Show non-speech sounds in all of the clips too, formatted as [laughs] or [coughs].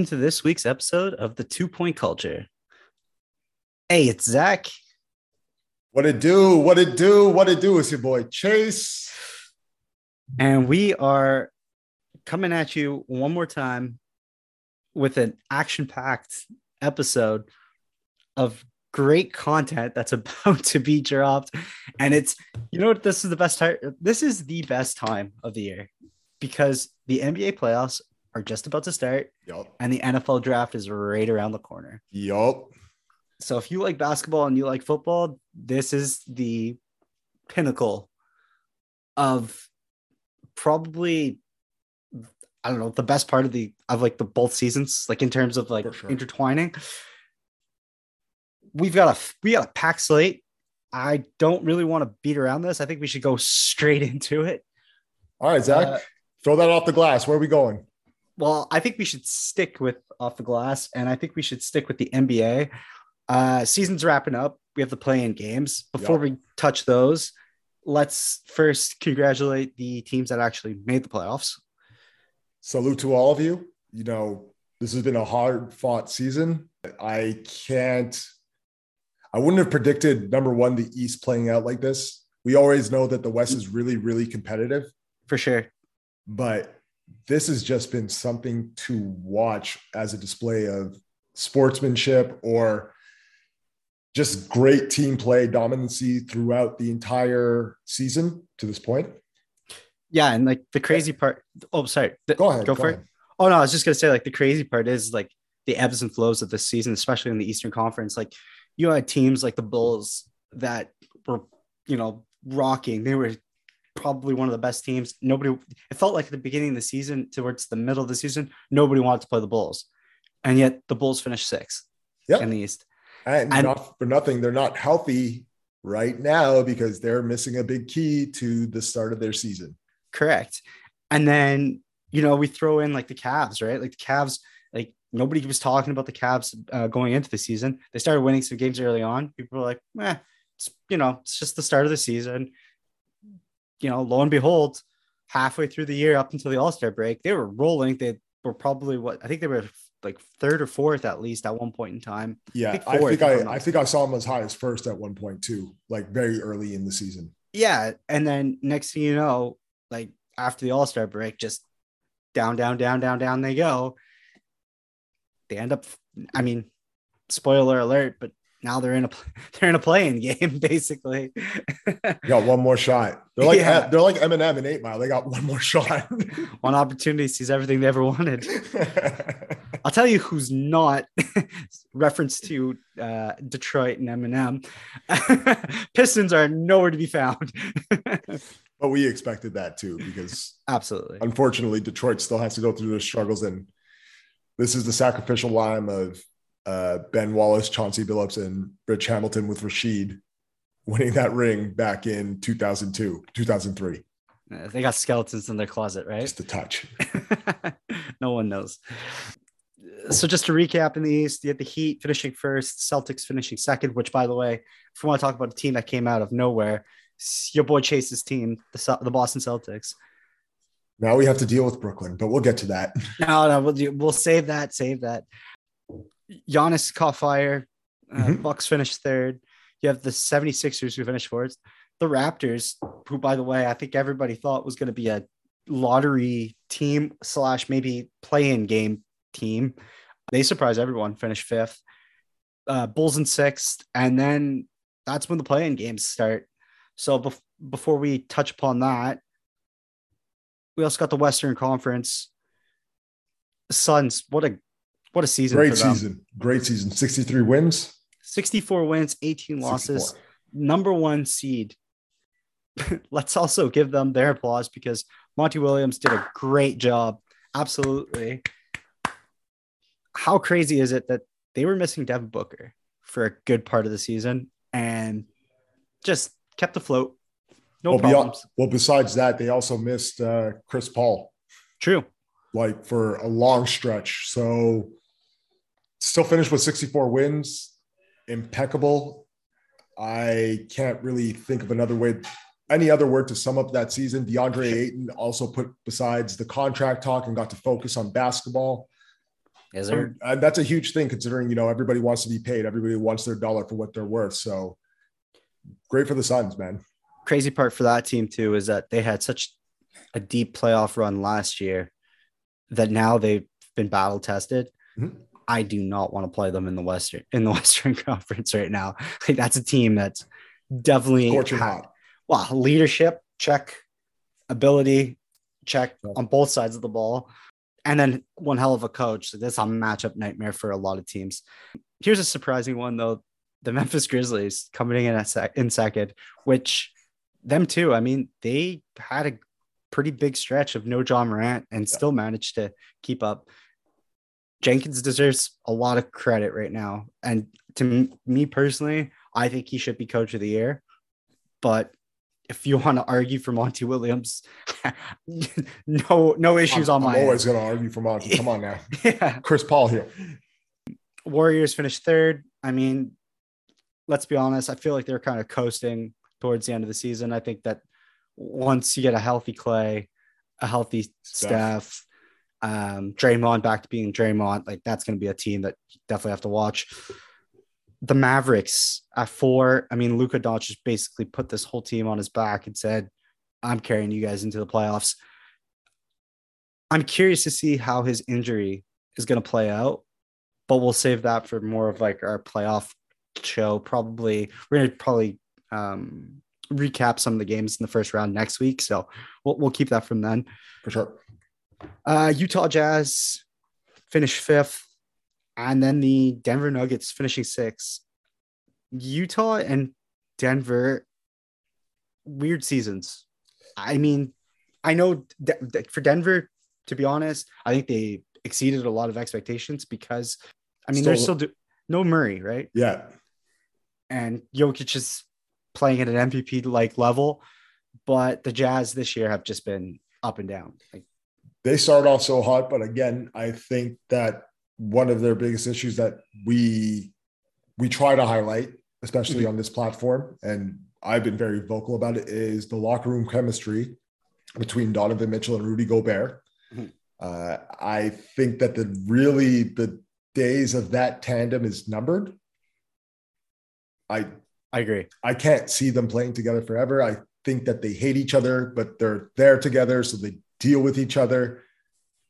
Welcome to this week's episode of the Two Point Culture. Hey, it's Zach. What it do? What it do? What it do? It's your boy Chase. And we are coming at you one more time with an action packed episode of great content that's [laughs] about to be dropped. And it's, you know what? This is the best time. This is the best time of the year because the NBA playoffs are just about to start Yup. and the NFL draft is right around the corner. Yup. So if you like basketball and you like football, this is the pinnacle of probably I don't know the best part of the of like the both seasons, like in terms of like sure. intertwining. We've got a we got a pack slate. I don't really want to beat around this. I think we should go [laughs] straight into it. All right, Zach. Uh, throw that off the glass. Where are we going? Well, I think we should stick with off the glass, and I think we should stick with the NBA. Uh, season's wrapping up. We have the play-in games. Before Yep. we touch those, let's first congratulate the teams that actually made the playoffs. Salute to all of you. You know, this has been a hard fought season. I can't, I wouldn't have predicted number one, the East playing out like this. We always know that the West is really, really competitive, For sure. but this has just been something to watch as a display of sportsmanship or just great team play dominancy throughout the entire season to this point. Yeah, and like the crazy part. Oh, sorry. The- Go ahead. Go for it. Oh no, I was just gonna say like the crazy part is like the ebbs and flows of this season, especially in the Eastern Conference. Like you had teams like the Bulls that were, you know, rocking. They were probably one of the best teams. Nobody it felt like at the beginning of the season towards the middle of the season, nobody wanted to play the Bulls. And yet the Bulls finished sixth Yep. in the East. And, And- not for nothing, they're not healthy right now because they're missing a big key to the start of their season. Correct. And then, you know, we throw in like the Cavs, right? Like the Cavs, like nobody was talking about the Cavs uh, going into the season. They started winning some games early on. People were like, eh, it's, you know, it's just the start of the season. You know, lo and behold, halfway through the year up until the All Star break, they were rolling. They were probably what I think they were like third or fourth at least at one point in time. Yeah, I think if I'm I, I think I saw them as high as first at one point too, like very early in the season. Yeah. And then next thing you know, like after the All Star break, just down, down, down, down, down they go. They end up, I mean, spoiler alert, but now they're in a [laughs] they're in a play-in game [laughs] basically. [laughs] Got one more shot. They're like Yeah. they're like Eminem and Eight Mile. They got one more shot. One opportunity sees everything they ever wanted. I'll tell you who's not reference to uh, Detroit and Eminem. Pistons are nowhere to be found. but we expected that too because Absolutely. unfortunately Detroit still has to go through their struggles and this is the sacrificial lamb of uh, Ben Wallace, Chauncey Billups, and Rich Hamilton with Rasheed winning that ring back in 2002, 2003. Uh, They got skeletons in their closet, right? Just a touch. [laughs] no one knows. So just to recap in the East, you had the Heat finishing first, Celtics finishing second. Which, by the way, if we want to talk about a team that came out of nowhere, your boy Chase's team, the the Boston Celtics. Now we have to deal with Brooklyn, but we'll get to that. No, no, we'll do, we'll save that. Save that. Giannis caught fire. Uh, Mhm. Bucks finished third. You have the 76ers who finished fourth. The Raptors, who, by the way, I think everybody thought was going to be a lottery team slash maybe play-in game team. They surprised everyone, finished fifth. Uh, Bulls in sixth, and then that's when the play-in games start. So bef- before we touch upon that, we also got the Western Conference. Suns, what a what a season! Great for them. season. Great season. 63 wins. 64 wins, 18 losses, 64. number one seed. [laughs] Let's also give them their applause because Monty Williams did a great job. Absolutely. How crazy is it that they were missing Devin Booker for a good part of the season and just kept afloat? No well, beyond, problems. well, besides that, they also missed uh, Chris Paul True. like for a long stretch. So still finished with 64 wins, impeccable. I can't really think of another way, any other word to sum up that season. DeAndre Ayton also put besides the contract talk and got to focus on basketball. Is there? And that's a huge thing considering, you know, everybody wants to be paid. Everybody wants their dollar for what they're worth. So great for the Suns, man. Crazy part for that team too is that they had such a deep playoff run last year that now they've been battle tested. Mhm. I do not want to play them in the Western in the [laughs] Western Conference right now. Like that's a team that's definitely Scorching ha- hot. Well, leadership check, ability check on both sides of the ball, and then one hell of a coach. So that's a matchup nightmare for a lot of teams. Here's a surprising one though: the Memphis Grizzlies coming in at sec- in second, which them too. I mean, they had a pretty big stretch of no Ja Morant and Yeah. still managed to keep up. Jenkins deserves a lot of credit right now. And to me personally, I think he should be coach of the year. But if you want to argue for Monty Williams, [laughs] no, no issues I'm, on my I'm always going to argue for Monty. Come on now. [laughs] Yeah. Chris Paul here. Warriors finished third. I mean, let's be honest. I feel like they're kind of coasting towards the end of the season. I think that once you get a healthy Clay, a healthy. Steph, um, Draymond back to being Draymond, like that's going to be a team that definitely have to watch. The Mavericks at four. I mean, Luka Doncic basically put this whole team on his back and said, "I'm carrying you guys into the playoffs." I'm curious to see how his injury is going to play out, but we'll save that for more of like our playoff show. Probably we're going to probably um, recap some of the games in the first round next week, so we'll we'll keep that from then. For sure. Uh, Utah Jazz finished fifth, and then the Denver Nuggets finishing sixth. Utah and Denver, weird seasons. I mean, I know De- for Denver, to be honest, I think they exceeded a lot of expectations because, I mean, they're Still- still do- no Murray, right? Yeah. and Jokic is playing at an MVP like level, but the Jazz this year have just been up and down. Like they start off so hot, but again, I think that one of their biggest issues that we we try to highlight, especially on this platform, and I've been very vocal about it, is the locker room chemistry between Donovan Mitchell and Rudy Gobert. Mhm. Uh, I think that the really the days of that tandem is numbered. I I agree. I can't see them playing together forever. I think that they hate each other, but they're there together, so they deal with each other.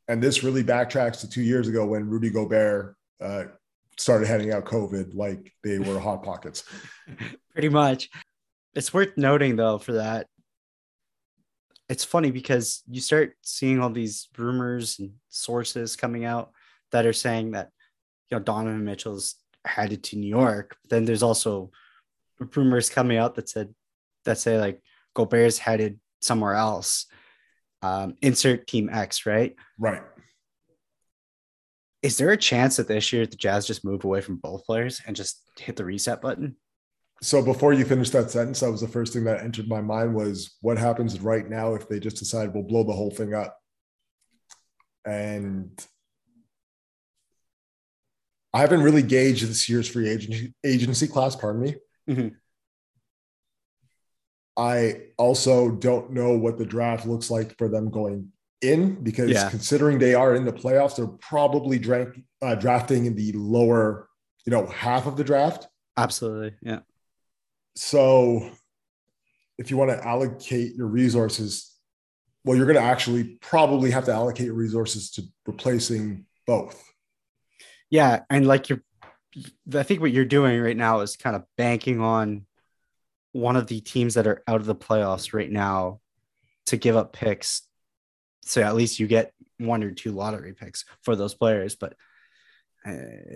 And this really backtracks to two years ago when Rudy Gobert uh, started handing out COVID like they were hot pockets. [laughs] Pretty much. It's worth noting though for that. It's funny because you start seeing all these rumors and sources coming out that are saying that you know Donovan Mitchell's headed to New York. But Then there's also rumors coming out that said that say like Gobert's headed somewhere else. Um, insert team X, right? Right. Is there a chance that this year the Jazz just move away from both players and just hit the reset button? So before you finish that sentence, that was the first thing that entered my mind was what happens right now if they just decide we'll blow the whole thing up. And I haven't really gauged this year's free agency agency class, pardon me. Mhm. I also don't know what the draft looks like for them going in because Yeah. considering they are in the playoffs, they're probably uh, drafting in the lower, you know, half of the draft. Absolutely. Yeah. So if you want to allocate your resources, well, you're going to actually probably have to allocate your resources to replacing both. Yeah. And like you're, I think what you're doing right now is kind of banking on one of the teams that are out of the playoffs right now to give up picks. So at least you get one or two lottery picks for those players. But uh,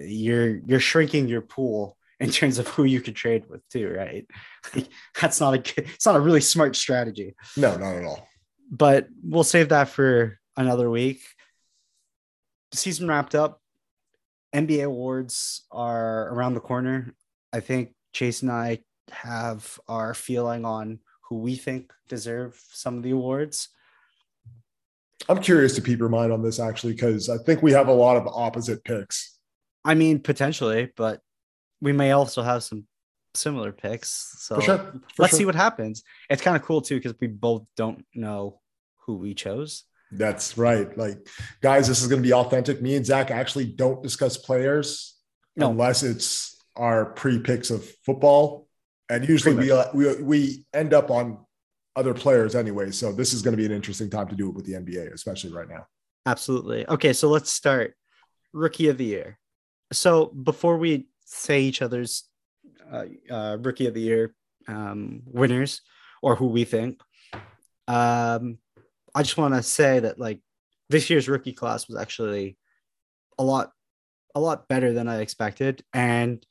you're you're shrinking your pool [laughs] in terms of who you could trade with too, right? [laughs] Like, that's not a good, it's not a really smart strategy. No, not at all. but we'll save that for another week. The season wrapped up. NBA awards are around the corner. I think Chase and I have our feeling on who we think deserve some of the awards. I'm curious to peep your mind on this actually, because I think we have a lot of opposite picks. I mean, potentially, but we may also have some similar picks. So For sure. For let's sure. see what happens. It's kind of cool too because we both don't know who we chose. That's right. Like, guys, this is going to be authentic. Me and Zach actually don't discuss players No. unless it's our pre picks of football. And usually we, uh, we, we end up on other players anyway. So this is going to be an interesting time to do it with the NBA, especially right now. Absolutely. Okay, so let's start. Rookie of the year. So before we say each other's uh, uh, rookie of the year um, winners or who we think, um, I just want to say that like this year's rookie class was actually a lot, a lot better than I expected, and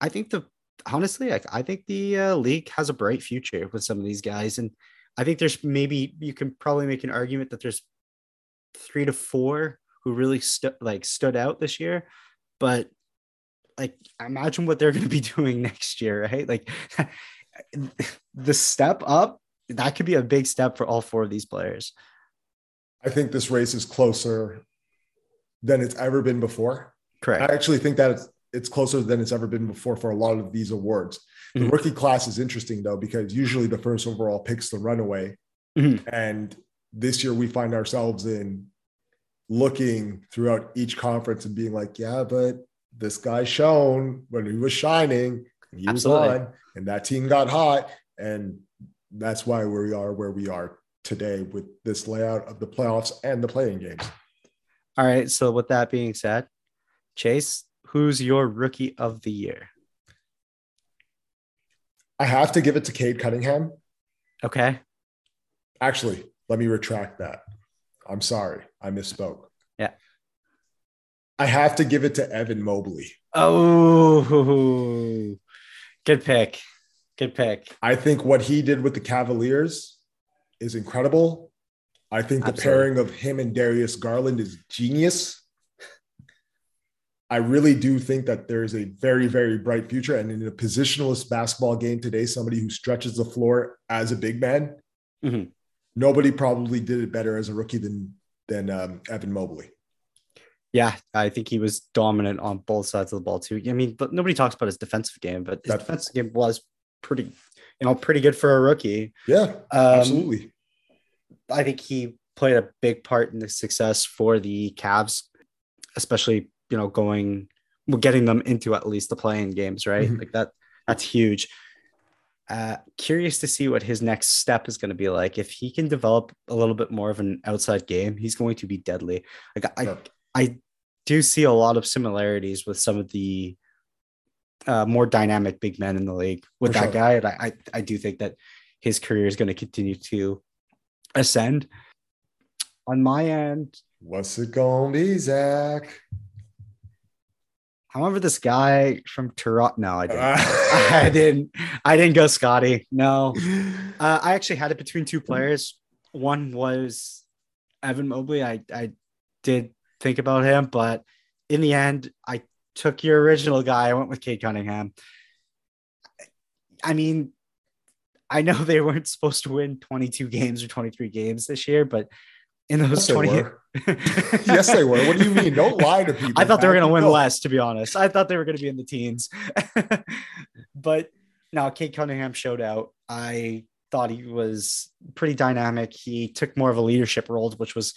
I think the honestly, like I think the uh, league has a bright future with some of these guys, and I think there's maybe you can probably make an argument that there's three to four who really stood like stood out this year, but like imagine what they're going to be [laughs] doing next year, right? Like [laughs] the step up that could be a big step for all four of these players. I think this race is closer than it's ever been before. Correct. I actually think that it's, closer than it's ever been before for a lot of these awards. The Mhm. rookie class is interesting though, because usually the first overall picks the runaway. Mhm. And this year we find ourselves in looking throughout each conference and being like, yeah, but this guy shone when he was shining, he Absolutely. was on, and that team got hot. And that's why we are where we are today with this layout of the playoffs and the play-in games. All right. So with that being said, Chase, who's your rookie of the year? I have to give it to Cade Cunningham. Okay. Actually, let me retract that. I'm sorry. I misspoke. Yeah. I have to give it to Evan Mobley. Oh, good pick. Good pick. I think what he did with the Cavaliers is incredible. I think the Absolutely. pairing of him and Darius Garland is genius. I really do think that there's a very, very bright future. And in a positionless basketball game today, somebody who stretches the floor as a big man, Mhm. nobody probably did it better as a rookie than than um, Evan Mobley. Yeah, I think he was dominant on both sides of the ball too. I mean, but nobody talks about his defensive game, but his defensive game was pretty, you know, pretty good for a rookie. Yeah, Um, absolutely. I think he played a big part in the success for the Cavs, especially you know going, getting them into at least the play-in games, right? Mhm. Like that. That's huge. Uh, curious to see what his next step is going to be like. If he can develop a little bit more of an outside game, he's going to be deadly. Like I, Yeah. I do see a lot of similarities with some of the uh, more dynamic big men in the league with For that sure. guy, and I, I, I do think that his career is going to continue to ascend. On my end, What's it gonna be, Zach? However, this guy from Toronto, no, I didn't. [laughs] I didn't. I didn't go Scottie. No, [laughs] uh, I actually had it between two players. One was Evan Mobley. I I did think about him, but in the end, I took your original guy. I went with Cade Cunningham. I mean, I know they weren't supposed to win 22 games or 23 games this year, but in those Yes, 20 were. yes, they were. What do you mean? [laughs] Don't lie to people. I thought they were going to win No. less, to be honest. I thought they were going to be in the teens. [laughs] but now Cade Cunningham showed out. I thought he was pretty dynamic. He took more of a leadership role, which was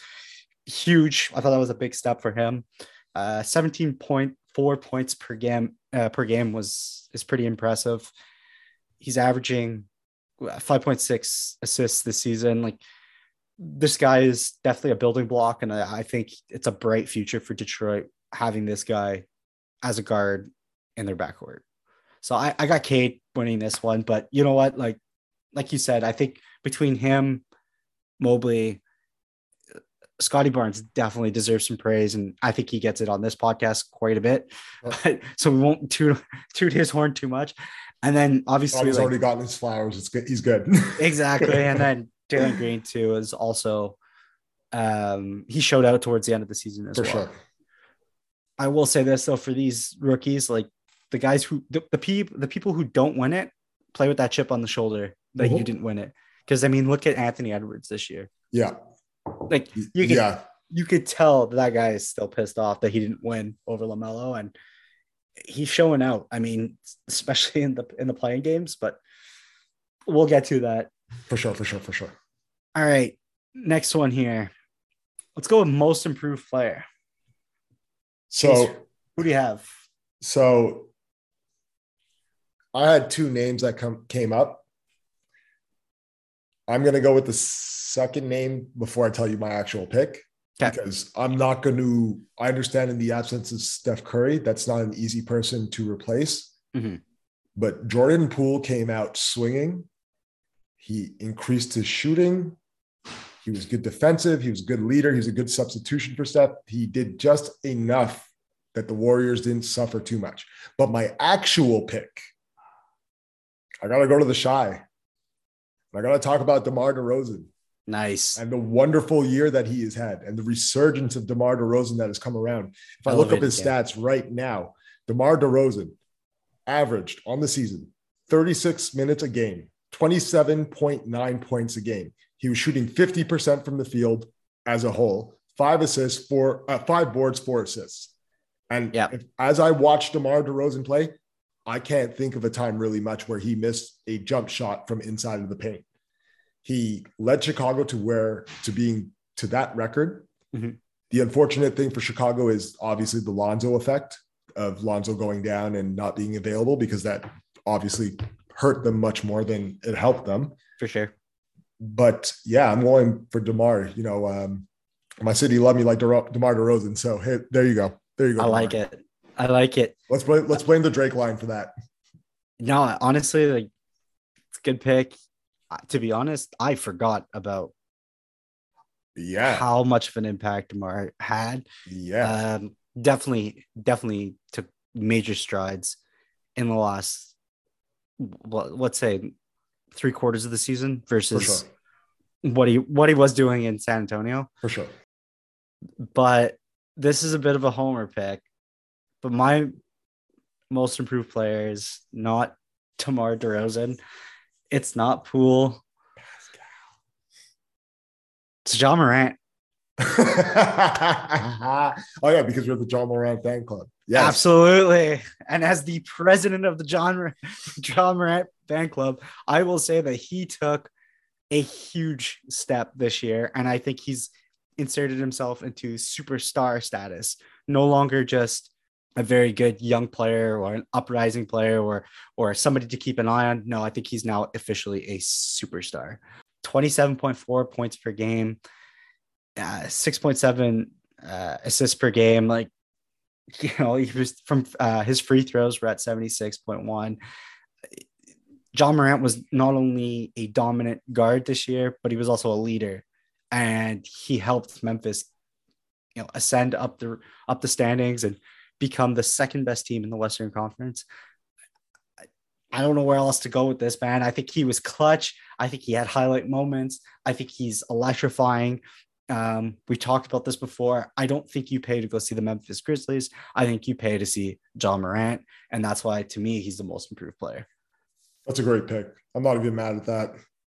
huge. I thought that was a big step for him. Uh, 17.4 points per game uh, per game was is pretty impressive. He's averaging 5.6 assists this season. Like this guy is definitely a building block, and I, I think it's a bright future for Detroit having this guy as a guard in their backcourt. So I, I got Cade winning this one, but you know what? Like, like you said, I think between him, Mobley, Scottie Barnes definitely deserves some praise, and I think he gets it on this podcast quite a bit. [laughs] so we won't toot, toot his horn too much. And then obviously, he's like- already gotten his flowers. It's good. He's good. [laughs] exactly. And then Jalen Green too is also um he showed out towards the end of the season as for well. sure. I will say this though for these rookies, like the guys who the, the people the people who don't win it play with that chip on the shoulder that you Mhm. didn't win it. Because I mean, look at Anthony Edwards this year. Yeah. Like you could yeah. you could tell that, that guy is still pissed off that he didn't win over Lamelo, and he's showing out. I mean, especially in the in the play-in games, but we'll get to that. For sure. For sure. For sure. All right. next one here. Let's go with most improved player. So Who do you have? so I had two names that come came up. I'm gonna go with the second name before I tell you my actual pick. Okay. Because I'm not going to, I understand in the absence of Steph Curry, that's not an easy person to replace. Mhm. But Jordan Poole came out swinging. He increased his shooting. He was good defensive. He was a good leader. He was a good substitution for Steph. He did just enough that the Warriors didn't suffer too much. But my actual pick, I got to go to the shy. I got to talk about DeMar DeRozan Nice. and the wonderful year that he has had and the resurgence of DeMar DeRozan that has come around. If I look up his stats right now, DeMar DeRozan averaged on the season 36 minutes a game, 27.9 points a game. He was shooting 50% from the field as a whole, five assists, four, uh, five boards, four assists. And Yeah. if, as I watched DeMar DeRozan play, I can't think of a time really much where he missed a jump shot from inside of the paint. He led Chicago to where to being to that record. Mhm. The unfortunate thing for Chicago is obviously the Lonzo effect of Lonzo going down and not being available because that obviously hurt them much more than it helped them. For sure. But yeah, I'm going for Demar. You know, um, my city love me like Demar Derozan. So hey, there you go. There you go. I like it. I like it. Let's blame let's blame the Drake line for that. No, honestly, like it's a good pick. To be honest, I forgot about Yeah. how much of an impact Demar had. Yeah. Um, definitely, definitely took major strides in the last, what let's say, three quarters of the season versus sure. what he what he was doing in San Antonio. For sure. But this is a bit of a homer pick. But my most improved player is not DeMar DeRozan. It's not Poole. It's Ja Morant. [laughs] oh yeah, because we're the Ja Moran fan club. Yes. Absolutely. And as the president of the Ja, Ja Morant fan club, I will say that he took a huge step this year. And I think he's inserted himself into superstar status, no longer just a very good young player or an uprising player or or somebody to keep an eye on. No, I think he's now officially a superstar. 27.4 points per game, uh, 6.7 uh, assists per game. Like you know, he was from uh, his free throws were at 76.1. Ja Morant was not only a dominant guard this year, but he was also a leader. And he helped Memphis, you know, ascend up the up the standings and become the second best team in the Western Conference. I- I don't know where else to go with this, man. I think he was clutch. I think he had highlight moments. I think he's electrifying. Um, we talked about this before. I don't think you pay to go see the Memphis Grizzlies. I think you pay to see Ja Morant, and that's why, to me, he's the most improved player. That's a great pick. I'm not even mad at that.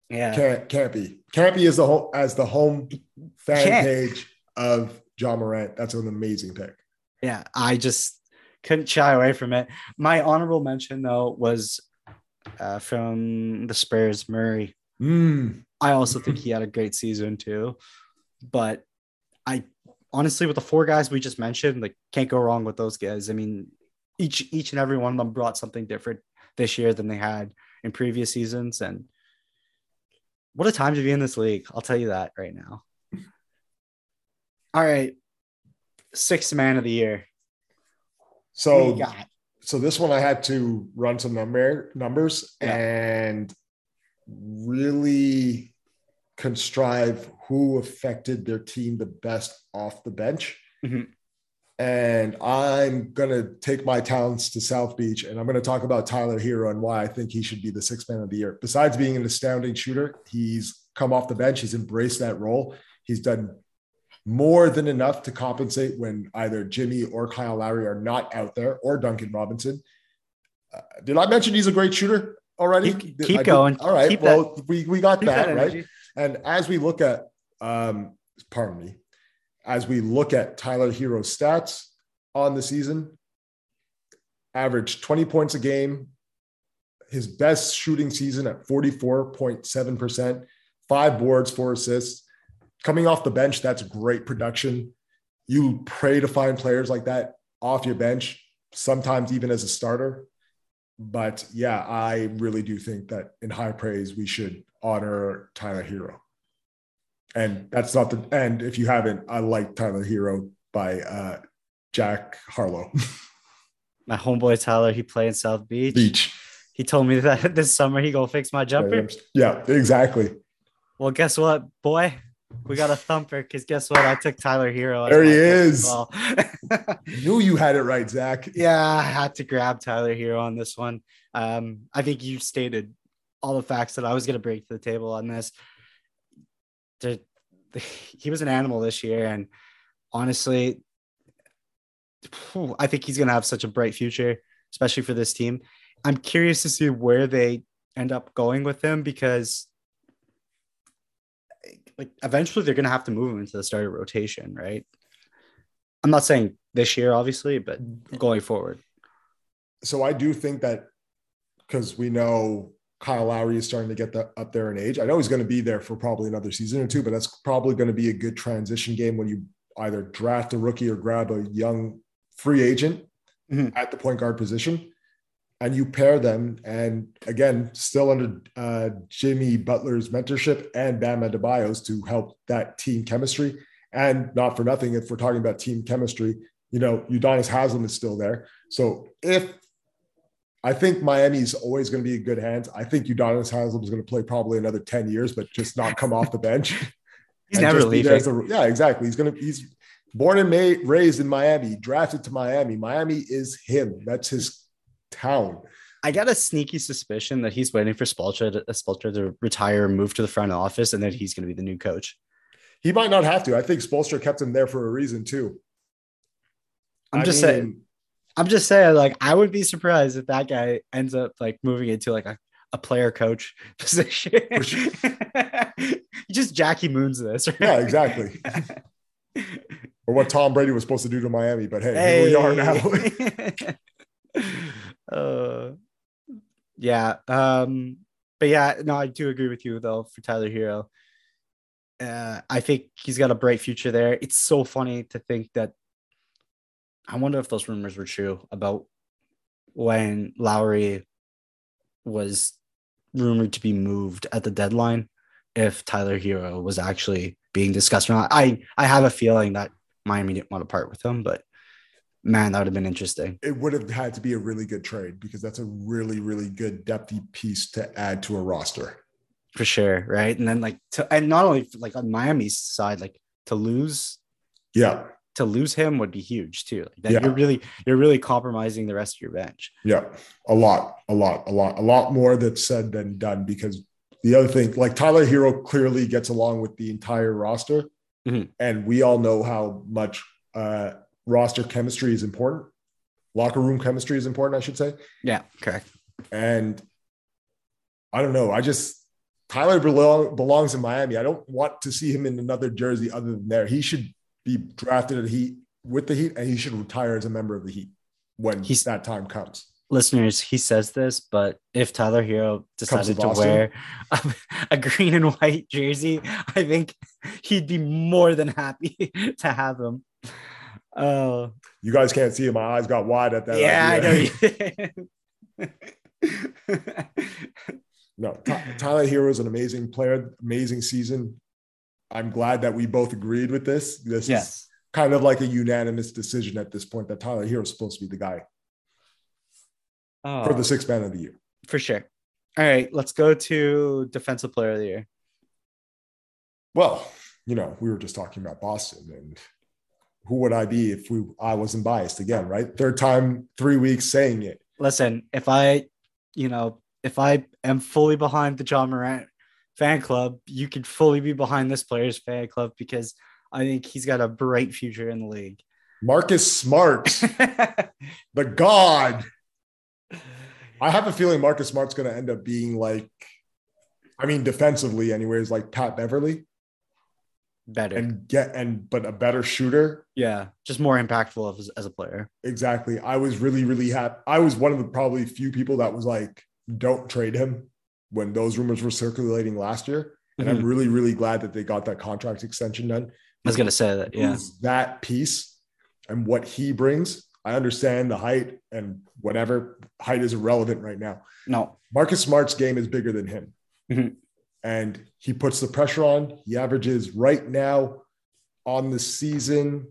Yeah, Can't can't be. Can't be as the home as the home fan Can't. page of Ja Morant. That's an amazing pick. yeah. I just couldn't shy away from it. My honorable mention though was uh, from the Spurs, Murray. Mm. I also think he had a great season too. But I honestly, with the four guys we just mentioned, like can't go wrong with those guys. I mean, each each and every one of them brought something different this year than they had in previous seasons. And what a time to be in this league! I'll tell you that right now. All right, sixth man of the year. So so this one I had to run some number numbers Yeah. and really contrive who affected their team the best off the bench. Mhm. And I'm gonna take my talents to South Beach, and I'm gonna talk about Tyler Herro and why I think he should be the sixth man of the year. Besides being an astounding shooter, he's come off the bench. He's embraced that role. He's done more than enough to compensate when either Jimmy or Kyle Lowry are not out there, or Duncan Robinson. Uh, did I mention he's a great shooter already? Keep- keep going. All right. Keep well, we we got that, that right. And as we look at, um, pardon me, as we look at Tyler Herro's stats on the season, averaged 20 points a game, his best shooting season at 44.7%, five boards, four assists. coming off the bench, that's great production. You pray to find players like that off your bench, sometimes even as a starter. But yeah, I really do think that in high praise, we should honor Tyler Herro. And that's not the and if you haven't, I like Tyler Herro by uh, Jack Harlow. [laughs] My homeboy Tyler, he played in South Beach. Beach. He told me [laughs] that this summer he gonna fix my jumper. Yeah, exactly. Well, guess what, boy? We got a thumper because guess what? I took Tyler Herro. There he is. Well. [laughs] Knew you had it right, Zach. Yeah, I had to grab Tyler Herro on this one. Um, I think you stated all the facts that I was going to bring to the table on this. [laughs] He was an animal this year, and honestly, I think he's going to have such a bright future, especially for this team. I'm curious to see where they end up going with him because like eventually they're going to have to move him into the starter rotation, right? I'm not saying this year, obviously, but going forward. So I do think that because we know Kyle Lowry is starting to get the, up there in age. I know he's going to be there for probably another season or two, but that's probably going to be a good transition game when you either draft a rookie or grab a young free agent mm-hmm. at the point guard position and you pair them and again still under uh, jimmy butler's mentorship and bam adebayo's to help that team chemistry and not for nothing if we're talking about team chemistry you know udonis Haslem is still there so if i think miami's always going to be in good hands i think udonis Haslem is going to play probably another 10 years but just not come off the bench [laughs] he's never leaving a, yeah exactly he's going to he's born and made, raised in Miami, drafted to Miami. Miami is him. That's his town. I got a sneaky suspicion that he's waiting for Spoelstra to, Spoelstra to retire, move to the front office, and then he's going to be the new coach. He might not have to. I think Spoelstra kept him there for a reason too. I'm I just mean, saying. I'm just saying, like, I would be surprised if that guy ends up like moving into like a, a player coach [laughs] position. [laughs] Just Jackie Moons this. Right? Yeah, exactly. [laughs] or what Tom Brady was supposed to do to Miami. But hey, hey. here we are now. uh, yeah. Um, but yeah, no, I do agree with you though for Tyler Herro. Uh, I think he's got a bright future there. It's so funny to think that I wonder if those rumors were true about when Lowry was rumored to be moved at the deadline. If Tyler Herro was actually being discussed, or not. I I have a feeling that Miami didn't want to part with him, but man, that would have been interesting. It would have had to be a really good trade because that's a really, really good depthy piece to add to a roster. For sure. Right. And then like to and not only like on Miami's side, like to lose yeah. To lose him would be huge too. Like yeah. you're really you're really compromising the rest of your bench. Yeah. A lot, a lot, a lot, a lot more that's said than done because the other thing, like Tyler Herro, clearly gets along with the entire roster Mm-hmm. And we all know how much uh, roster chemistry is important. Locker room chemistry is important, I should say. Yeah, correct. And I don't know. I just Tyler belong, belongs in Miami. I don't want to see him in another jersey other than there. He should be drafted at Heat with the Heat, and he should retire as a member of the Heat when He's, that time comes listeners, he says this, but if Tyler Herro decided to, to wear [laughs] a, a, green and white jersey, I think he'd be more than happy [laughs] to have him. Uh, you guys can't see it. My eyes got wide at that. Yeah, I know. [laughs] no, Tyler Herro is an amazing player, amazing season. I'm glad that we both agreed with this. This yes. is kind of like a unanimous decision at this point that Tyler Herro is supposed to be the guy oh, for the sixth man of the year. For sure. All right, let's go to defensive player of the year. Well, you know, we were just talking about Boston and who would I be if we I wasn't biased again, right? Third time, three weeks saying it. Listen, if I, you know, if I am fully behind the Ja Morant fan club, you could fully be behind this player's fan club because I think he's got a bright future in the league. Marcus Smart, [laughs] the god I have a feeling Marcus Smart's going to end up being like, I mean, defensively, anyways, like Pat Beverley. Better and get and but a better shooter. Yeah, just more impactful as, as a player. Exactly. I was really really happy. I was one of the probably few people that was like, don't trade him when those rumors were circulating last year. And I'm really, really glad that they got that contract extension done. I was gonna say that, yeah. That piece and what he brings. I understand the height and whatever height is irrelevant right now. No, Marcus Smart's game is bigger than him. Mhm. And he puts the pressure on. He averages right now on the season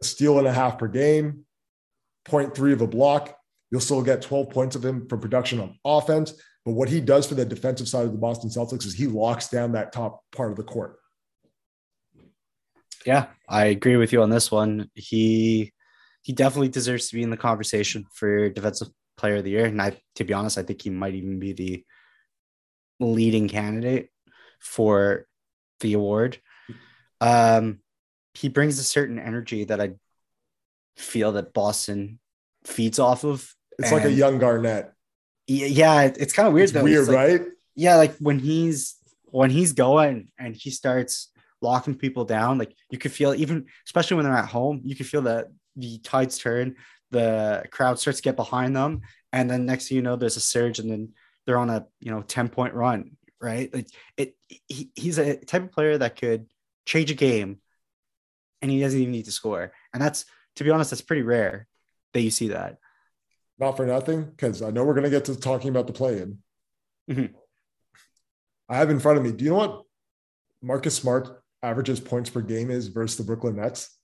a steal and a half per game, 0.3 of a block. You'll still get 12 points of him from production on offense. But what he does for the defensive side of the Boston Celtics is he locks down that top part of the court. yeah, I agree with you on this one. He he definitely deserves to be in the conversation for defensive player of the year. And I to be honest, I think he might even be the leading candidate for the award. Um he brings a certain energy that I feel that Boston feeds off of. It's like a young Garnett. Yeah, it's kind of weird It's though. weird, It's like- right? yeah, like when he's when he's going and he starts locking people down, like you could feel even especially when they're at home, you could feel that the tides turn, the crowd starts to get behind them, and then next thing you know, there's a surge, and then they're on a you know 10 point run, right? Like it he, he's a type of player that could change a game and he doesn't even need to score. And that's to be honest, that's pretty rare that you see that. Not for nothing, because I know we're going to get to talking about the play in. Mhm. I have in front of me. Do you know what Marcus Smart averages points per game is versus the Brooklyn Nets?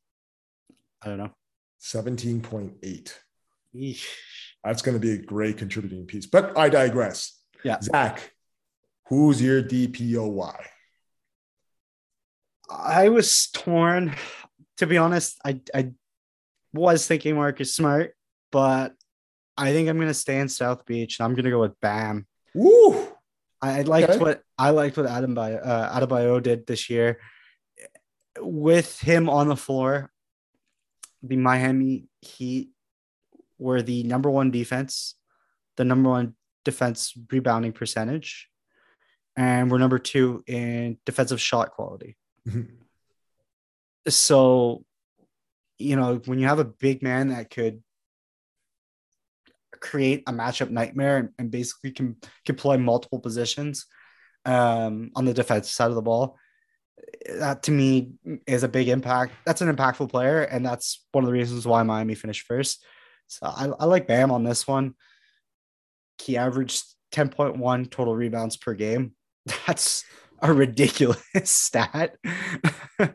I don't know. 17.8. Eesh. That's going to be a great contributing piece. But I digress. Yeah. Zach, who's your DPOY? I was torn. To be honest, I I was thinking Marcus Smart, but I think I'm gonna stay in South Beach. and I'm gonna go with Bam. Woo! I, I liked Okay. what I liked what Adam Bio, uh, Adebayo did this year. With him on the floor, the Miami Heat were the number one defense, the number one defense rebounding percentage, and we're number two in defensive shot quality. so you know when you have a big man that could create a matchup nightmare and, and basically can, play multiple positions um, on the defensive side of the ball. That to me is a big impact. That's an impactful player and that's one of the reasons why miami finished first. So i, I like bam on this one. He averaged 10.1 total rebounds per game. [laughs] That's a ridiculous [laughs] stat. [laughs]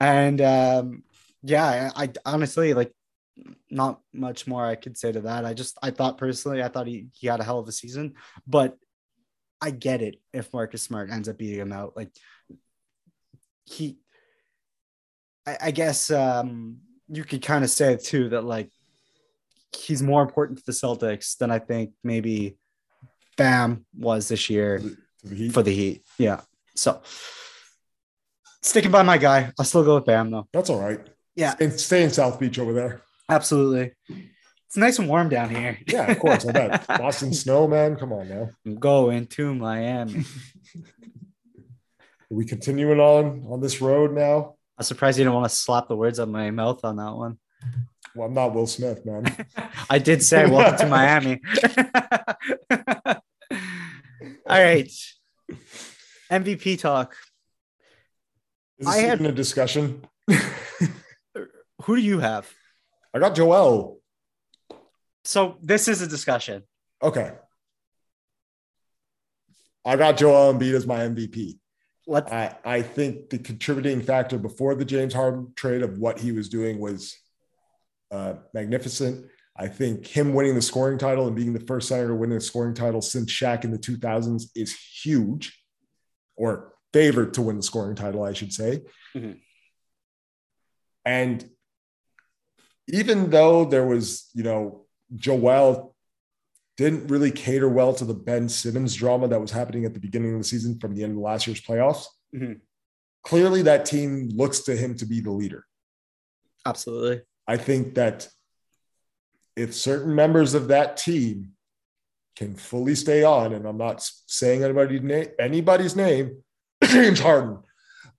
And um yeah I, I honestly like not much more i could say to that i just i thought personally i thought he, he had a hell of a season but i get it if marcus smart ends up beating him out like he i, I guess um you could kind of say too that like he's more important to the celtics than i think maybe bam was this year To the Heat. for the Heat. Yeah. So sticking by my guy. I'll still go with Bam though. That's all right. Yeah. And stay in South Beach over there. Absolutely. It's nice and warm down here. Yeah, of course. I bet. [laughs] Boston snow, man. Come on now. I'm going to Miami. Are we continuing on on this road now? I'm surprised you didn't want to slap the words out of my mouth on that one. Well, I'm not Will Smith, man. [laughs] I did say welcome to Miami. [laughs] All right. MVP talk. Is I this had- a discussion? Who do you have? I got Joel. So this is a discussion. Okay. I got Joel Embiid as my MVP. Let's I, I think the contributing factor before the James Harden trade of what he was doing was uh, magnificent. I think him winning the scoring title and being the first center to win the scoring title since Shaq in the 2000s is huge, or favored to win the scoring title, I should say. Mhm. And even though there was, you know, Joel didn't really cater well to the Ben Simmons drama that was happening at the beginning of the season from the end of last year's playoffs. Mhm. Clearly, that team looks to him to be the leader. absolutely. I think that if certain members of that team can fully stay on, and I'm not saying anybody's name, anybody's [clears throat] name, James Harden.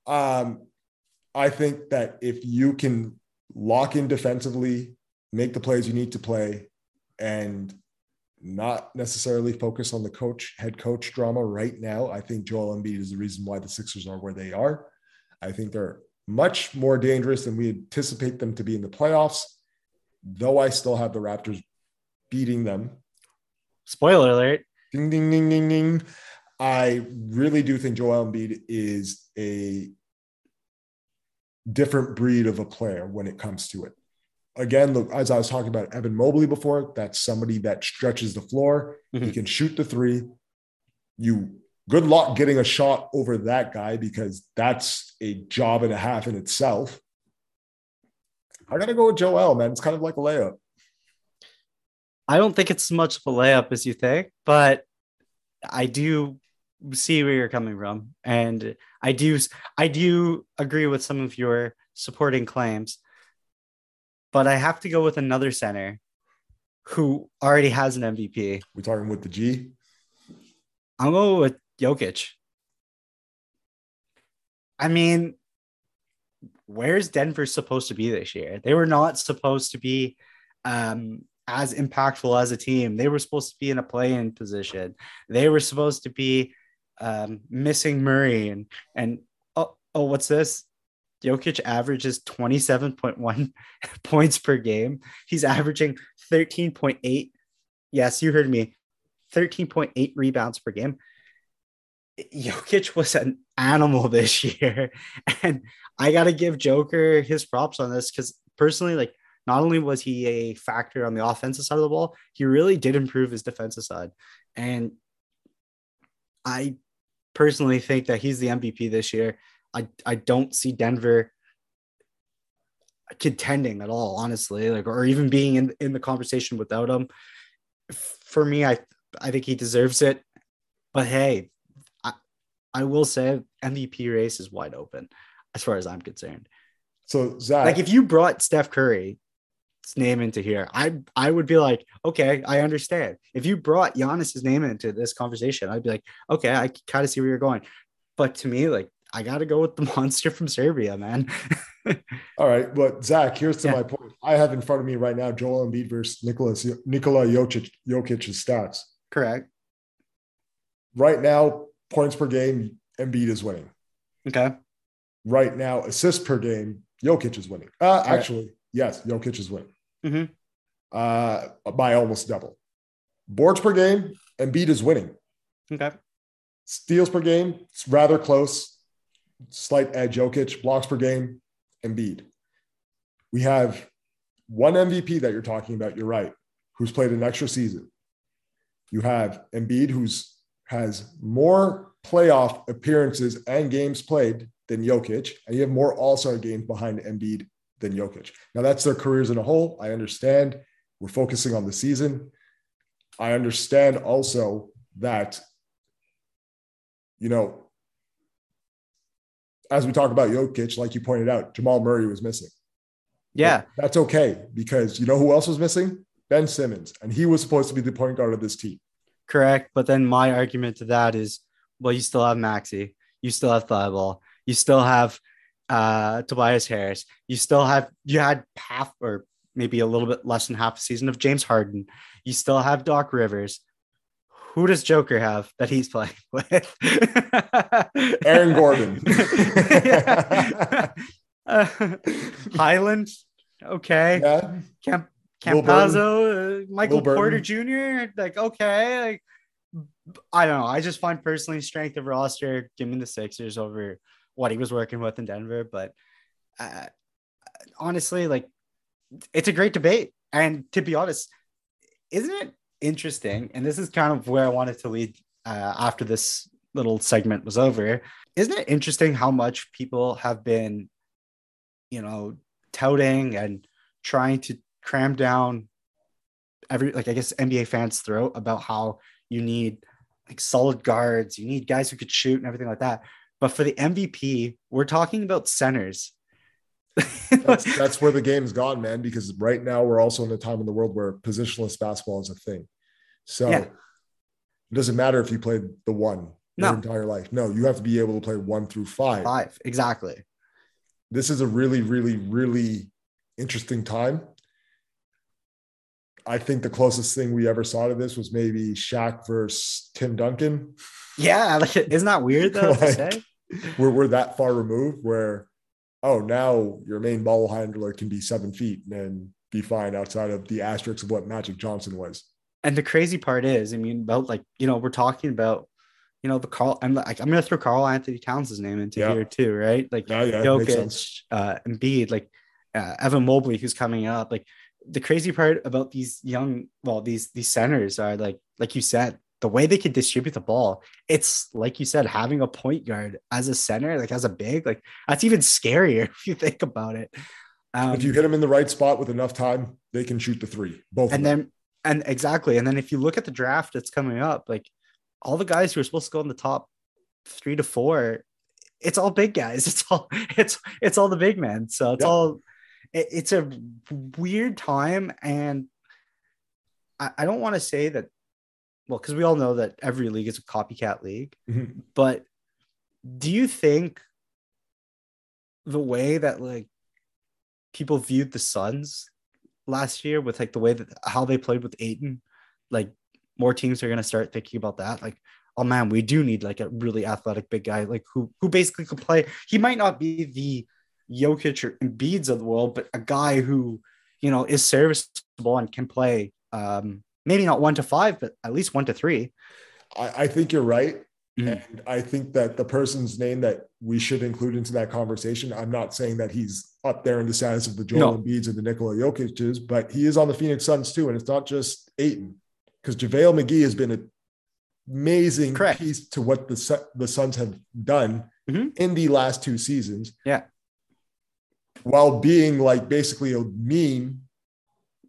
Um, I think that if you can lock in defensively, make the plays you need to play, and not necessarily focus on the coach, head coach drama right now. I think Joel Embiid is the reason why the Sixers are where they are. I think they're much more dangerous than we anticipate them to be in the playoffs, though I still have the Raptors beating them. Spoiler alert. Ding, ding, ding, ding, ding. I really do think Joel Embiid is a different breed of a player when it comes to it. Again, look, as I was talking about Evan Mobley before, that's somebody that stretches the floor. Mhm. He can shoot the three. You good luck getting a shot over that guy because that's a job and a half in itself. I gotta go with Joel, man. It's kind of like a layup. I don't think it's as much of a layup as you think, but I do see where you're coming from, and I do I do agree with some of your supporting claims. But I have to go with another center who already has an MVP. We talking with the G. I'm going with Jokic. I mean, where's Denver supposed to be this year? They were not supposed to be um, as impactful as a team. They were supposed to be in a play-in position. They were supposed to be um, missing Murray and and oh oh what's this? Jokic averages 27.1 [laughs] points per game. He's averaging 13.8. Yes, you heard me. 13.8 rebounds per game. Jokic was an animal [laughs] this year. [laughs] And I got to give Joker his props on this because personally, like, not only was he a factor on the offensive side of the ball, he really did improve his defensive side. And I personally think that he's the MVP this year. I, I don't see Denver contending at all, honestly, like or even being in, in the conversation without him. For me, I I think he deserves it. But hey, I I will say MVP race is wide open as far as I'm concerned. So Zach, Like if you brought Steph Curry's name into here, I I would be like, okay, I understand. If you brought Giannis's name into this conversation, I'd be like, okay, I kind of see where you're going. But to me, like I gotta go with the [laughs] monster from Serbia, man. [laughs] All right, but Zach, here's to Yeah. my point. I have in front of me right now Joel Embiid versus Nicholas Nikola Jokic Jokic's stats. Correct. Right now, points per game, Embiid is winning. Okay. Right now, assists per game, Jokic is winning. Uh, actually, yes, Jokic is winning. Mhm. Uh, by almost double. Boards per game, Embiid is winning. Okay. Steals per game, it's rather close. Slight edge, Jokic. Blocks per game, Embiid. We have one MVP that you're talking about. You're right. Who's played an extra season? You have Embiid, who's has more playoff appearances and games played than Jokic, and you have more All Star games behind Embiid than Jokic. Now that's their careers in a whole. I understand. We're focusing on the season. I understand also that, you know, as we talk about Jokic, like you pointed out, Jamal Murray was missing. Yeah. But that's okay because you know who else was missing? Ben Simmons, and he was supposed to be the point guard of this team. Correct. But then my argument to that is, well, you still have Maxey, you still have Thybulle, you still have uh, Tobias Harris, you still have you had half or maybe a little bit less than half a season of James Harden. You still have Doc Rivers. Who does Joker have that he's playing [laughs] with? Aaron Gordon. [laughs] Uh, [laughs] Hyland, okay. Yeah. Camp Campazzo, uh, Michael Porter. Jr. Like, okay, like I don't know. I just find personally strength of roster, give me the Sixers over what he was working with in Denver. But uh, honestly, like it's a great debate. And to be honest, isn't it interesting? And this is kind of where I wanted to lead uh, after this little segment was over. Isn't it interesting how much people have been, you know, touting and trying to cram down every like I guess NBA fans' throat about how you need like solid guards, you need guys who could shoot and everything like that. But for the MVP, we're talking about centers. That's, that's where the game's gone, man, because right now we're also in a time in the world where positionless basketball is a thing. So Yeah. it doesn't matter if you played the one your entire life. No, you have to be able to play one through five. Five, exactly. This is a really, really, really interesting time. I think the closest thing we ever saw to this was maybe Shaq versus Tim Duncan. Yeah, like [laughs] isn't that weird though to Like- say? We're, we're that far removed where, oh, now your main ball handler can be seven feet and be fine outside of the asterisks of what Magic Johnson was. And the crazy part is, I mean, about like you know, we're talking about, you know, the Karl. I'm like, I'm gonna throw Karl-Anthony Towns' name into Yeah. here too, right? Like Yeah, yeah. Jokic, uh, Embiid, like uh, Evan Mobley, who's coming up. Like the crazy part about these young, well, these these centers are like, like you said, the way they can distribute the ball. It's like you said, having a point guard as a center, like as a big, like that's even scarier [laughs] if you think about it. Um, if you hit them in the right spot with enough time, they can shoot the three. Both and then and exactly and then if you look at the draft that's coming up like all the guys who are supposed to go in the top three to four it's all big guys [laughs] it's all it's it's all the big men so it's Yeah. all it, it's a weird time and i, I don't want to say that well because we all know that every league is a copycat league Mhm. but do you think the way that like people viewed the Suns last year with like the way that how they played with Ayton, like more teams are gonna start thinking about that. Like, oh man, we do need like a really athletic big guy, like who who basically could play. He might not be the Jokic or Embiid's of the world, but a guy who you know is serviceable and can play. Um, maybe not one to five, but at least one to three. I, I think you're right. Mhm. And I think that the person's name that we should include into that conversation, I'm not saying that he's up there in the status of the Joel No. Embiids or the Nikola Jokic's, but he is on the Phoenix Suns too. And it's not just Ayton, because JaVale McGee has been an amazing Correct. piece to what the, the Suns have done Mhm. in the last two seasons. Yeah. While being like basically a meme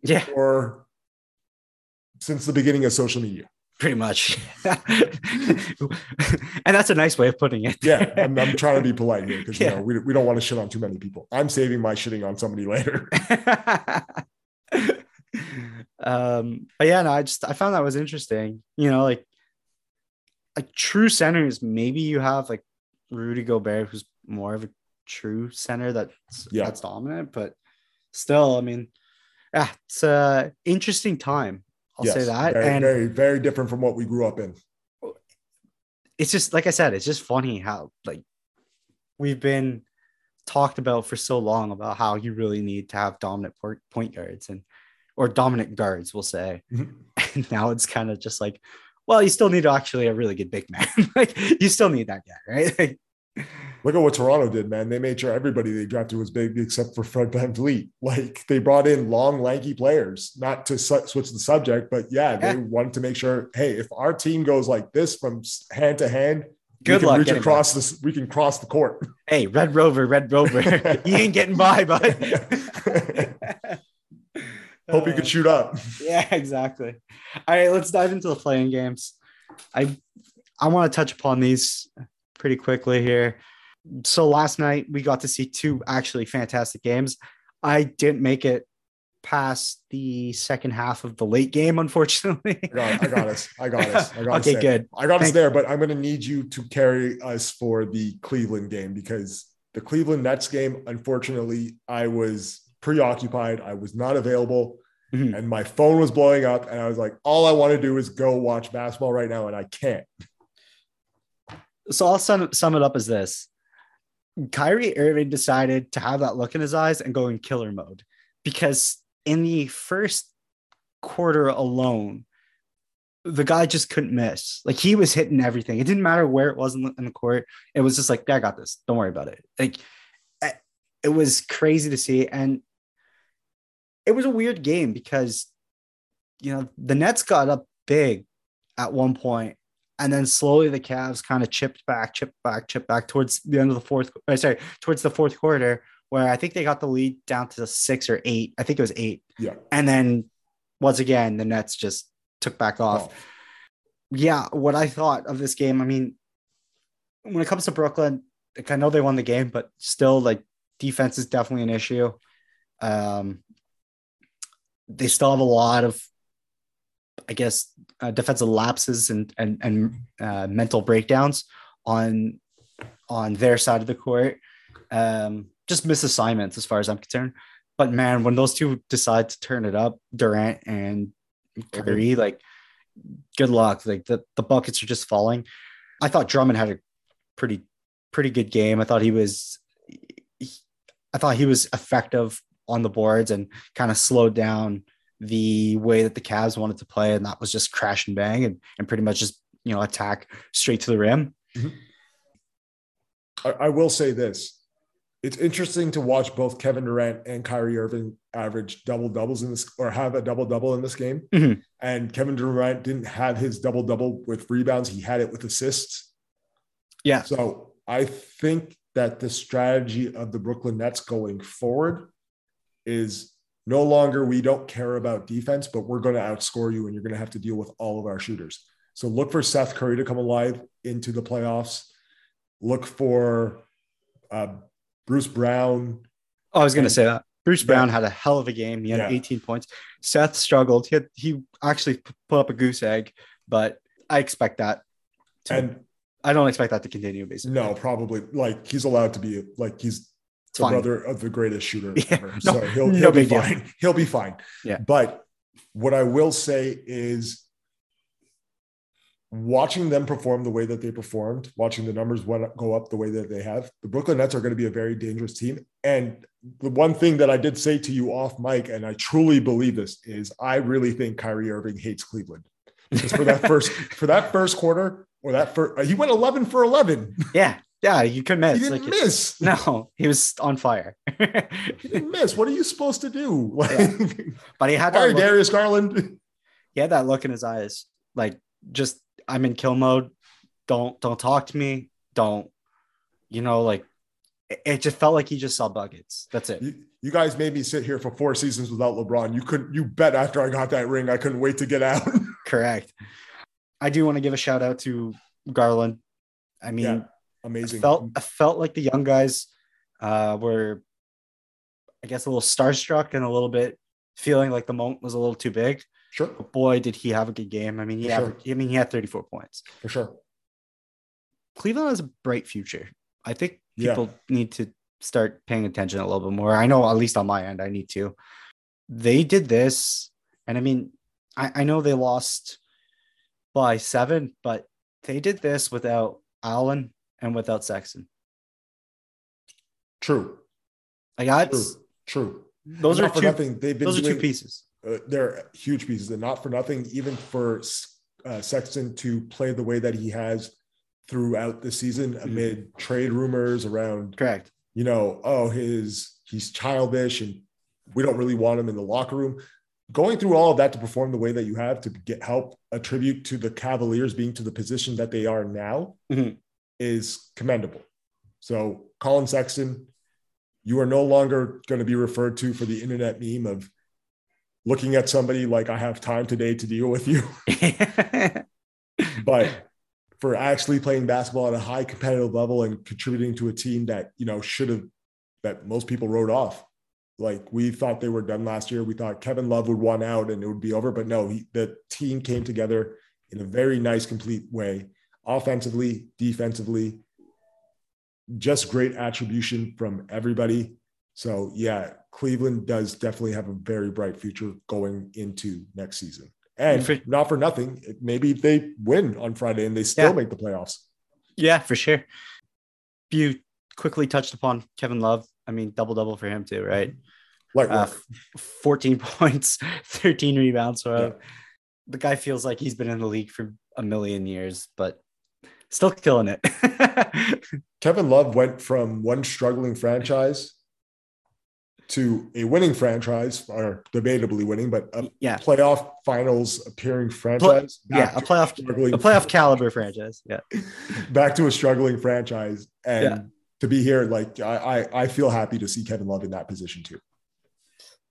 Yeah, or since the beginning of social media. pretty much. [laughs] and that's a nice way of putting it. Yeah, I'm, I'm trying to be [laughs] polite here because Yeah. you know we, we don't want to shit on too many people. I'm saving my shitting on somebody later. [laughs] um, but yeah, no, I just I found that was interesting. You know, like like true centers, maybe you have like Rudy Gobert, who's more of a true center that's Yeah. that's dominant, but still, I mean, yeah, it's a interesting time. I'll say that. Very, and very, very different from what we grew up in. it's just like I said, it's just funny how like we've been talked about for so long about how you really need to have dominant point guards and or dominant guards, we'll say. Mhm. [laughs] And now it's kind of just like, well, you still need actually a really good big man. [laughs] like you still need that guy, right? Look at what Toronto did, man. They made sure everybody they drafted was big except for Fred VanVleet. [laughs] Like they brought in long, lanky players, not to su- switch the subject, but yeah, they Yeah. wanted to make sure, hey, if our team goes like this from hand to hand, Good we can luck reach across this. We can cross the court. [laughs] hey, Red Rover, Red Rover, [laughs] you ain't getting by, bud. Hope you Uh, could shoot up. Yeah, exactly. All right, let's dive into the playing games. I I want to touch upon these pretty quickly here. So last night we got to see two actually fantastic games. I didn't make it past the second half of the late game, [laughs] unfortunately. I got, I got us. I got us. I got us okay, there. good. I got us Thank- there, but I'm going to need you to carry us for the Cleveland game because the Cleveland Nets game, unfortunately, I was preoccupied. I was not available Mhm. and my phone was blowing up. And I was like, all I want to do is go watch basketball right now. And I can't. So I'll sum, sum it up as this. Kyrie Irving decided to have that look in his eyes and go in killer mode because in the first quarter alone, the guy just couldn't miss. Like he was hitting everything. It didn't matter where it was in the, in the court. It was just like, yeah, I got this. Don't worry about it. Like it was crazy to see. And it was a weird game because, you know, the Nets got up big at one point and then slowly the Cavs kind of chipped back, chipped back, chipped back towards the end of the fourth. uh, Sorry, towards the fourth quarter, where I think they got the lead down to six or eight. I think it was eight, Yeah. and then once again the Nets just took back off. Oh, Yeah, what I thought of this game, I mean, when it comes to Brooklyn, like I know they won the game, but still, like defense is definitely an issue. Um, they still have a lot of, I guess, uh, defensive lapses and and and uh, mental breakdowns on on their side of the court. Um, just misassignments, as far as I'm concerned. But man, when those two decide to turn it up, Durant and Kyrie, like good luck. Like the, the buckets are just falling. I thought Drummond had a pretty pretty good game. I thought he was I thought he was effective on the boards and kind of slowed down the way that the Cavs wanted to play, and that was just crash and bang and, and pretty much just you know attack straight to the rim. Mm-hmm. I, I will say this: it's interesting to watch both Kevin Durant and Kyrie Irving average double doubles in this or have a double double in this game. Mhm. And Kevin Durant didn't have his double double with rebounds; he had it with assists. Yeah, So I think that the strategy of the Brooklyn Nets going forward is no longer we don't care about defense, but we're going to outscore you and you're going to have to deal with all of our shooters. So look for Seth Curry to come alive into the playoffs. Look for uh, Bruce Brown. Oh, I was going to say that. Bruce Yeah. Brown had a hell of a game. He had Yeah. 18 points. Seth struggled. He had, he actually put up a goose egg, but I expect that. To, And I don't expect that to continue. Basically, no, probably like he's allowed to be like he's the fine. brother of the greatest shooter [laughs] Yeah, ever. no- so he'll, he'll be big deal. fine. [laughs] He'll be fine. Yeah. But what I will say is watching them perform the way that they performed, watching the numbers go up the way that they have, the Brooklyn Nets are going to be a very dangerous team. And the one thing that I did say to you off mic, and I truly believe this, is I really think Kyrie Irving hates Cleveland. Because for that [laughs] first for that first quarter or that first, he went 11 for 11. Yeah, yeah, you could miss. He didn't Like, miss. [laughs] No, he was on fire. He didn't miss. What are you supposed to do? [laughs] Like, but he had that look, Darius Garland. he had that look in his eyes, like just I'm in kill mode. Don't don't talk to me. Don't you know like it, it just felt like he just saw buckets. That's it. You, you guys made me sit here for four seasons without LeBron. You couldn't. You bet after I got that ring, I couldn't wait to get out. [laughs] Correct. I do want to give a shout out to Garland. I mean, Yeah, I Amazing. felt I felt like the young guys uh, were, I guess, a little starstruck and a little bit feeling like the moment was a little too big. Sure, But boy, did he have a good game. I mean, he had, sure. I mean, he had 34 points. for sure. Cleveland has a bright future. I think Yeah. people need to start paying attention a little bit more. I know, at least on my end, I need to. They did this, and I mean, I, I know they lost by seven, but they did this without Allen and without Sexton. True. Like True. that's True. those Not are for two. nothing. They've been Those are two pieces. uh, they're huge pieces, and not for nothing. Even for uh, Sexton to play the way that he has throughout the season, Mm-hmm. amid trade rumors around Correct. you know, oh, his he's childish and we don't really want him in the locker room. Going through all of that to perform the way that you have to get help attribute to the Cavaliers being to the position that they are now Mhm. Is commendable. So, Collin Sexton, you are no longer going to be referred to for the internet meme of looking at somebody like I have time today to deal with you, [laughs] but for actually playing basketball at a high competitive level and contributing to a team that you know should have that most people wrote off. Like we thought they were done last year. We thought Kevin Love would want out and it would be over, but no, he, the team came together in a very nice, complete way, offensively, defensively. Just great attribution from everybody. So yeah, Cleveland does definitely have a very bright future going into next season. And For- not for nothing, maybe they win on Friday and they still Yeah. make the playoffs. yeah, for sure. You quickly touched upon Kevin Love. I mean, double double for him too, right? Like Uh, 14 [laughs] points, 13 rebounds. So Yeah. the guy feels like he's been in the league for a million years, but still killing it. [laughs] Kevin Love went from one struggling franchise to a winning franchise, or debatably winning, but a yeah. playoff finals appearing franchise. Yeah. A playoff, struggling, a playoff [laughs] caliber franchise. Yeah. back to a struggling franchise. And Yeah. to be here, like I, I, I feel happy to see Kevin Love in that position too.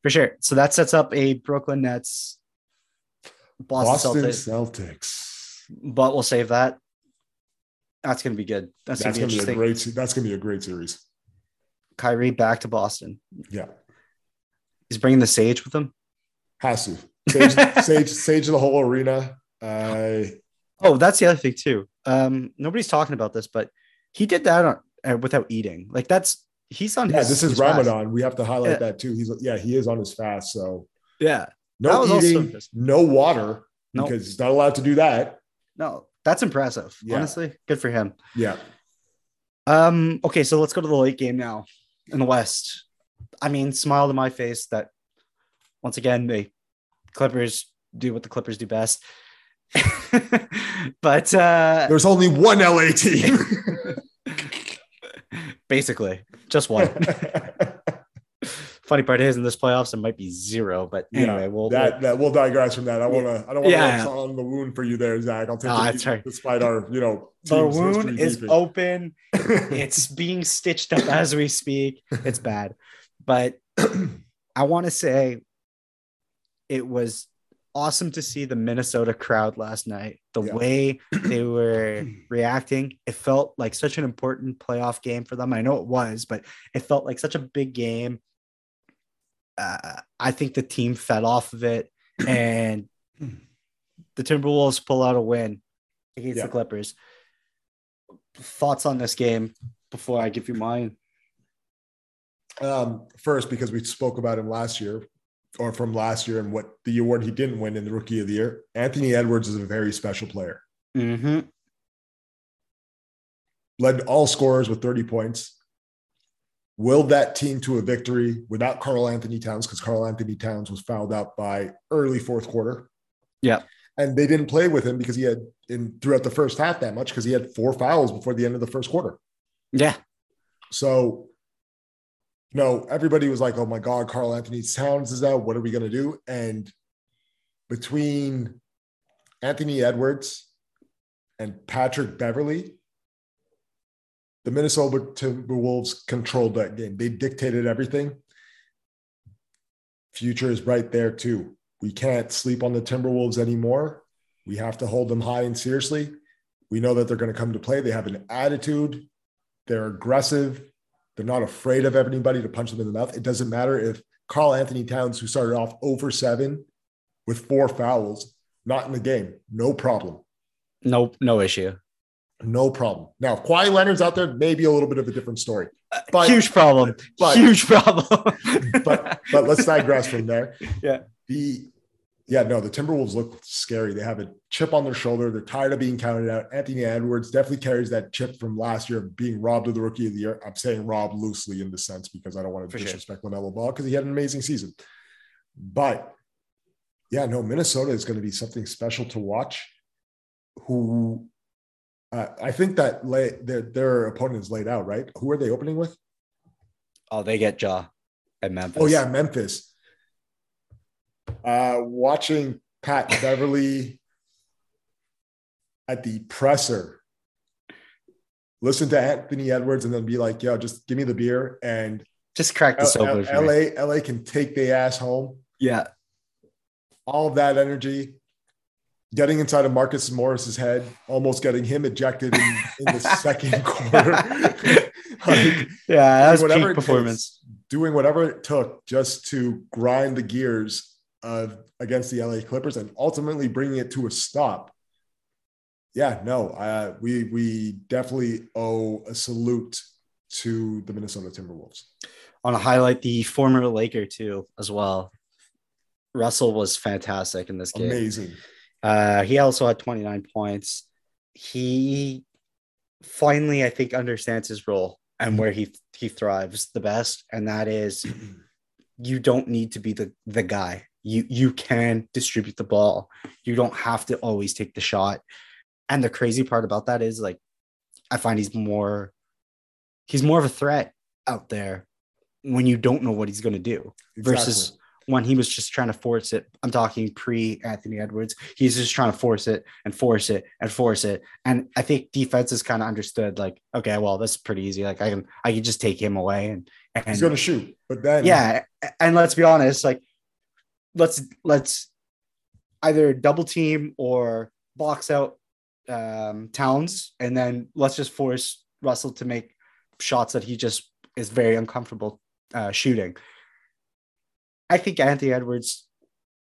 For sure. So that sets up a Brooklyn Nets, Boston, Boston Celtics, Celtics. but we'll save that. That's going to be good. That's, That's going gonna be be a great. That's gonna be a great series. Kyrie back to Boston. Yeah, He's bringing the Sage with him. has to [laughs] sage, sage, sage the whole arena. Uh, Oh, that's the other thing too. Um, nobody's talking about this, but he did that on, uh, without eating. Like that's he's on Yeah, his. this is his fast. Ramadan. We have to highlight Yeah. that too. He's yeah, he is on his fast. So Yeah. No eating, no water Nope. because he's not allowed to do that. No, that's impressive. Yeah. Honestly, good for him. Yeah. Um, okay, so let's go to the late game now in the West. I mean, smile to my face that once again the Clippers do what the Clippers do best. [laughs] but uh There's only one LA team. [laughs] basically just one. [laughs] Funny part is in this playoffs it might be zero, but anyway, yeah, we'll that, that we'll digress from that. I want to. I don't want Yeah. to on the wound for you there, Zach. I'll take Ah, it it's easy, all right. despite our, you know, the wound is beefing. open. [laughs] It's being stitched up as we speak. It's bad. But [clears throat] I want to say it was awesome to see the Minnesota crowd last night. The Yeah. way [clears throat] they were reacting, it felt like such an important playoff game for them. I know it was, but it felt like such a big game. Uh, I think the team fed off of it, [clears throat] and the Timberwolves pull out a win against Yeah. the Clippers. Thoughts on this game before I give you mine? um, first because we spoke about him last year or from last year and what the award he didn't win in the rookie of the year. Anthony Edwards is a very special player. Mm-hmm. Led all scorers with 30 points. Willed that team to a victory without Karl-Anthony Towns because Karl-Anthony Towns was fouled out by early fourth quarter. Yeah. And they didn't play with him because he had in throughout the first half that much because he had four fouls before the end of the first quarter. Yeah. So, no, everybody was like, oh my God, Karl-Anthony Towns is out. What are we going to do? And between Anthony Edwards and Patrick Beverley, the Minnesota Timberwolves controlled that game. They dictated everything. Future is right there too. We can't sleep on the Timberwolves anymore. We have to hold them high and seriously. We know that they're going to come to play. They have an attitude. They're aggressive. They're not afraid of anybody to punch them in the mouth. It doesn't matter if Karl-Anthony Towns, who started off over seven with four fouls, not in the game, no problem. No, no issue. No problem. Now, if Kawhi Leonard's out there, maybe a little bit of a different story. But Huge problem. but- Huge problem. [laughs] but but let's digress from there. Yeah. The yeah, no, the Timberwolves look scary. They have a chip on their shoulder. They're tired of being counted out. Anthony Edwards definitely carries that chip from last year of being robbed of the rookie of the year. I'm saying robbed loosely in the sense because I don't want to For sure. disrespect LaMelo Ball because he had an amazing season. But yeah, no, Minnesota is going to be something special to watch. Who uh, I think that lay, their their opponent is laid out, right? Who are they opening with? oh, they get Ja at Memphis. Oh yeah, Memphis. Uh, watching Pat Beverley at the presser, listen to Anthony Edwards, and then be like, "Yo, just give me the beer." And Just crack the L- sober. L-. LA, LA can take the ass home. Yeah. All of that energy, getting inside of Marcus Morris's head, almost getting him ejected in, in the [laughs] second quarter. [laughs] like, Yeah. That was whatever peak performance. takes, doing whatever it took just to grind the gears of against the LA Clippers and ultimately bringing it to a stop. Yeah, no, uh, we we definitely owe a salute to the Minnesota Timberwolves. I want to highlight the former Laker too, as well. Russell was fantastic in this game. Amazing. Uh, he also had 29 points. He finally, I think, understands his role and where he he thrives the best, and that is [clears throat] you don't need to be the the guy. You you can distribute the ball. You don't have to always take the shot. And the crazy part about that is like I find he's more he's more of a threat out there when you don't know what he's going to do versus Exactly. When he was just trying to force it. I'm talking pre Anthony Edwards. He's just trying to force it and force it and force it. And I think defense defenses kind of understood like, okay, well, this is pretty easy. Like I can I can just take him away and and he's going to shoot, but then yeah. And let's be honest, like let's let's either double team or box out um Towns and then let's just force Russell to make shots that he just is very uncomfortable uh, shooting. I think Anthony Edwards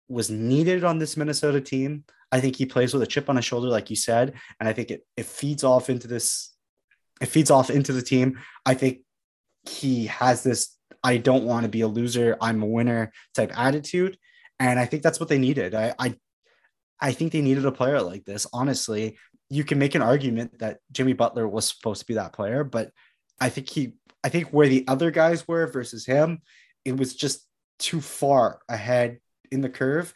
was needed on this Minnesota team. I think he plays with a chip on his shoulder, like you said, and I think it it feeds off into this. It feeds off into the team. I think he has this I don't want to be a loser, I'm a winner type attitude. And I think that's what they needed. I, I I think they needed a player like this. Honestly, you can make an argument that Jimmy Butler was supposed to be that player, but I think he I think where the other guys were versus him, it was just too far ahead in the curve.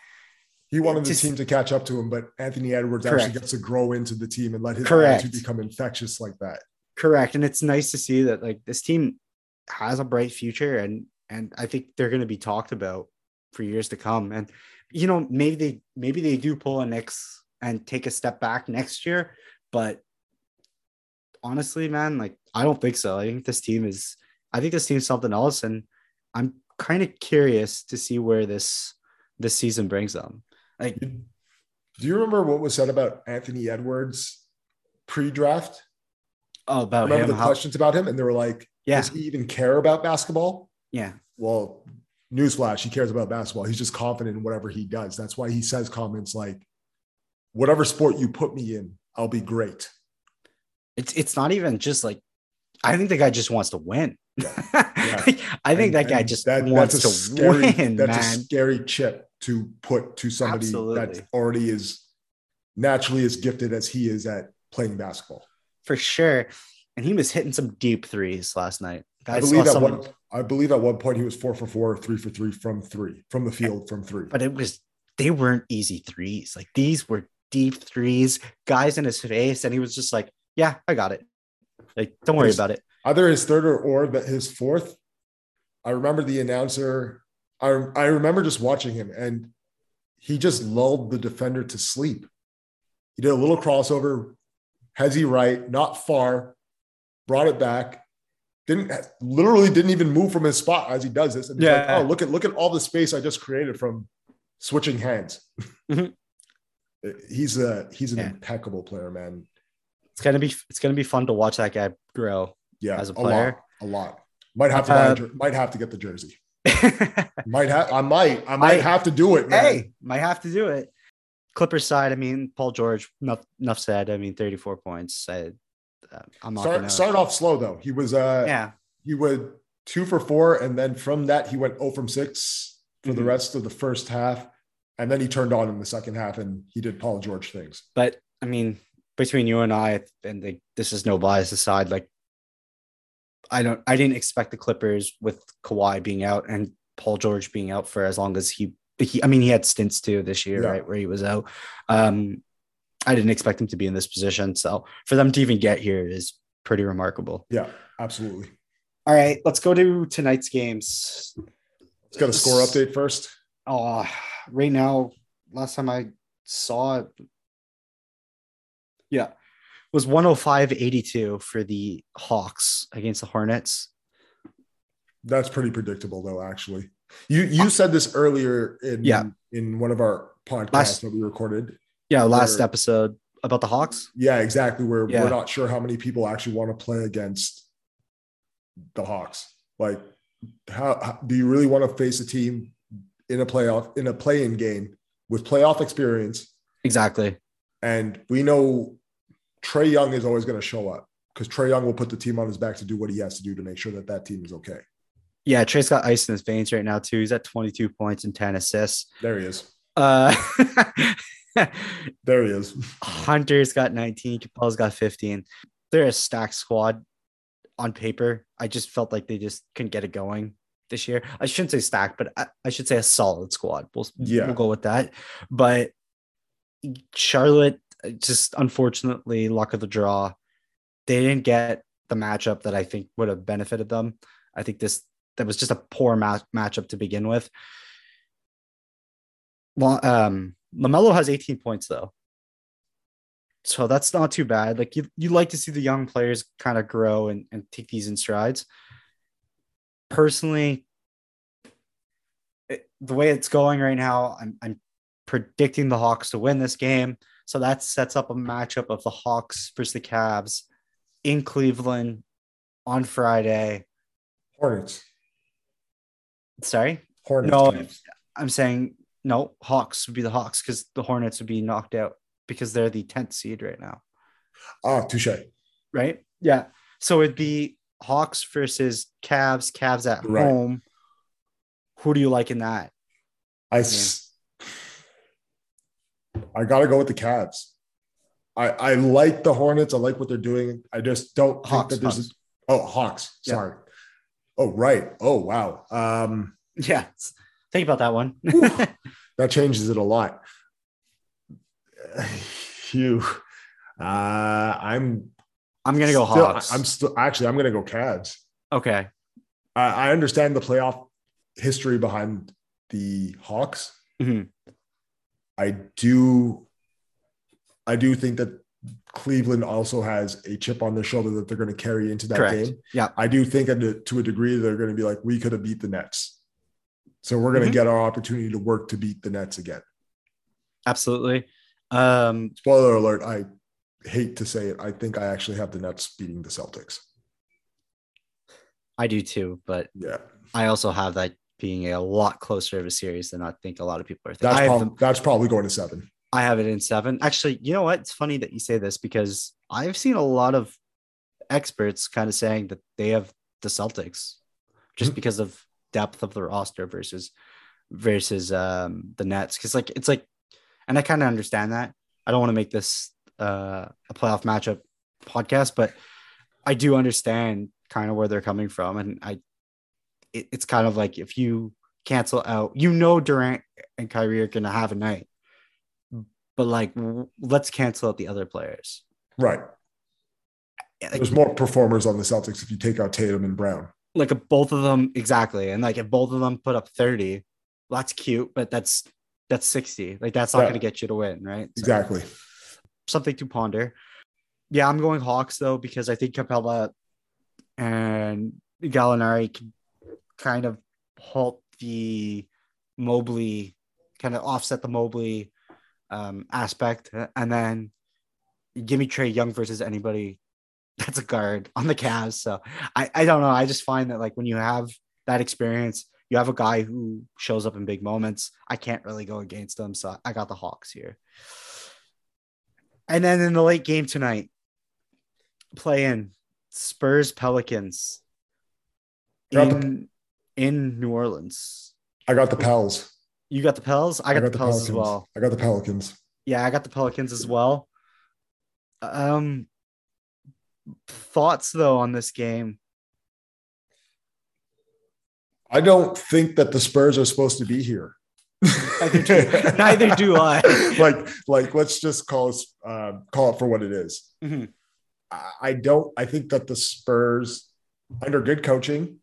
He wanted the team to catch up to him, but Anthony Edwards correct. actually gets to grow into the team and let his correct. attitude become infectious like that. Correct. And it's nice to see that like this team has a bright future and and I think they're going to be talked about for years to come. And you know, maybe they maybe they do pull a Knicks and take a step back next year, but honestly, man, like I don't think so. I think this team is I think this team's something else and I'm kind of curious to see where this this season brings them. Like do you remember what was said about Anthony Edwards pre-draft? Oh, about remember him, the how- questions about him, and they were like, yeah. does he even care about basketball? Yeah. Well, newsflash, he cares about basketball. He's just confident in whatever he does. That's why he says comments like, whatever sport you put me in, I'll be great. It's it's not even just like I think the guy just wants to win. Yeah. [laughs] I think and, that guy just that, wants to scary, win. That's man. a scary chip to put to somebody Absolutely. that already is naturally as gifted as he is at playing basketball. For sure. And he was hitting some deep threes last night. I believe at one I believe at one point he was four for four, three for three from three, from the field from three. But it was they weren't easy threes. Like these were deep threes, guys in his face, and he was just like, Yeah, I got it. Like, don't worry about it. Either his third or, or his fourth. I remember the announcer. I, I remember just watching him and he just lulled the defender to sleep. He did a little crossover, he right, not far, brought it back, didn't literally didn't even move from his spot as he does this. And yeah. Like, oh, look at look at all the space I just created from switching hands. Mm-hmm. [laughs] he's a he's an yeah. impeccable player, man. It's gonna be it's gonna be fun to watch that guy grow. Yeah, as a player, a lot. A lot. Might have to uh, buy, might have to get the jersey. [laughs] might have I might I might have to do it. Man. Hey, might have to do it. Clippers side, I mean, Paul George, enough, enough said. I mean, 34 points. I, uh, I'm not Start, started off slow though. He was uh yeah he would two for four, and then from that he went 0 from six for mm-hmm. the rest of the first half, and then he turned on in the second half and he did Paul George things. But I mean, between you and I, and the, this is no bias aside, like I don't I didn't expect the Clippers with Kawhi being out and Paul George being out for as long as he he I mean he had stints too this year, yeah. right, where he was out. Um I didn't expect him to be in this position. So for them to even get here is pretty remarkable. Yeah, absolutely. All right, let's go to tonight's games. Let's get a score update first. Oh, right now, last time I saw it, yeah, was 105-82 for the Hawks against the Hornets. That's pretty predictable, though. Actually, you you said this earlier in yeah. in one of our podcasts last, that we recorded. Yeah, last where, episode about the Hawks. Yeah, exactly. Where yeah. we're not sure how many people actually want to play against the Hawks. Like, how, how do you really want to face a team in a playoff in a play-in game with playoff experience? Exactly. And we know Trae Young is always going to show up because Trae Young will put the team on his back to do what he has to do to make sure that that team is okay. Yeah, Trae's got ice in his veins right now too. He's at 22 points and 10 assists. There he is. Uh, [laughs] there he is. Hunter's got 19. Capela's got 15. They're a stacked squad on paper. I just felt like they just couldn't get it going this year. I shouldn't say stacked, but I, I should say a solid squad. We'll, yeah. we'll go with that. But Charlotte, just unfortunately, luck of the draw. They didn't get the matchup that I think would have benefited them. I think this that was just a poor match matchup to begin with. Well, um, LaMelo has 18 points though. So that's not too bad. Like you, you like to see the young players kind of grow and, and take these in strides. Personally, it, the way it's going right now, I'm, I'm predicting the Hawks to win this game. So that sets up a matchup of the Hawks versus the Cavs in Cleveland on Friday. Hornets. Sorry? Hornets. No, I'm saying no, Hawks would be the Hawks because the Hornets would be knocked out because they're the 10th seed right now. Ah, touche. Right? Yeah. So it'd be Hawks versus Cavs, Cavs at Right. home. Who do you like in that i? I s- I gotta go with the Cavs. I I like the Hornets. I like what they're doing. I just don't Hawks, think that there's Hawks. a, oh Hawks. Yeah. Sorry. Oh right. Oh wow. Um, [laughs] Yeah. Think about that one. [laughs] that changes it a lot. [sighs] Phew. Uh, I'm I'm gonna go still- Hawks. I'm still actually I'm gonna go Cavs. okay. I, I understand the playoff history behind the Hawks. Mhm. I do I do think that Cleveland also has a chip on their shoulder that they're going to carry into that Correct. game. Yeah. I do think that to- a degree they're going to be like, we could have beat the Nets. So we're going Mhm. to get our opportunity to work to beat the Nets again. Absolutely. Um, Spoiler alert, I hate to say it. I think I actually have the Nets beating the Celtics. I do too, but Yeah. I also have that being a lot closer of a series than I think a lot of people are thinking. That's, prob- them- that's probably going to seven. I have it in seven. Actually, you know what? It's funny that you say this because I've seen a lot of experts kind of saying that they have the Celtics just Mhm. because of depth of the roster versus versus um the Nets. Cause like it's like, and I kind of understand that. I don't want to make this uh, a playoff matchup podcast, but I do understand kind of where they're coming from. And I it, it's kind of like if you cancel out, you know Durant and Kyrie are gonna have a night but like let's cancel out the other players. Right. Like, There's more performers on the Celtics if you take out Tatum and Brown. like if both of them exactly, and like if both of them put up thirty, well, that's cute, but that's that's sixty. Like that's not going to get you to win, right? So, Exactly. something to ponder. Yeah, I'm going Hawks though because I think Capela and Gallinari can kind of halt the Mobley, kind of offset the Mobley um, aspect, and then give me Trae Young versus anybody that's a guard on the Cavs. So I, I don't know. I just find that like when you have that experience, you have a guy who shows up in big moments. I can't really go against them, so I got the Hawks here. And then in the late game tonight, playing Spurs Pelicans in, in New Orleans. I got the Pels. You got the Pels. I got, the, Pels as Pelicans. well. I got the Pelicans. Yeah, I got the Pelicans as well. Um, thoughts though on this game? I don't think that the Spurs are supposed to be here. Neither do- [laughs] neither do I. like, like, let's just call us uh, call it for what it is. Mhm. I, I don't. I think that the Spurs, under good coaching,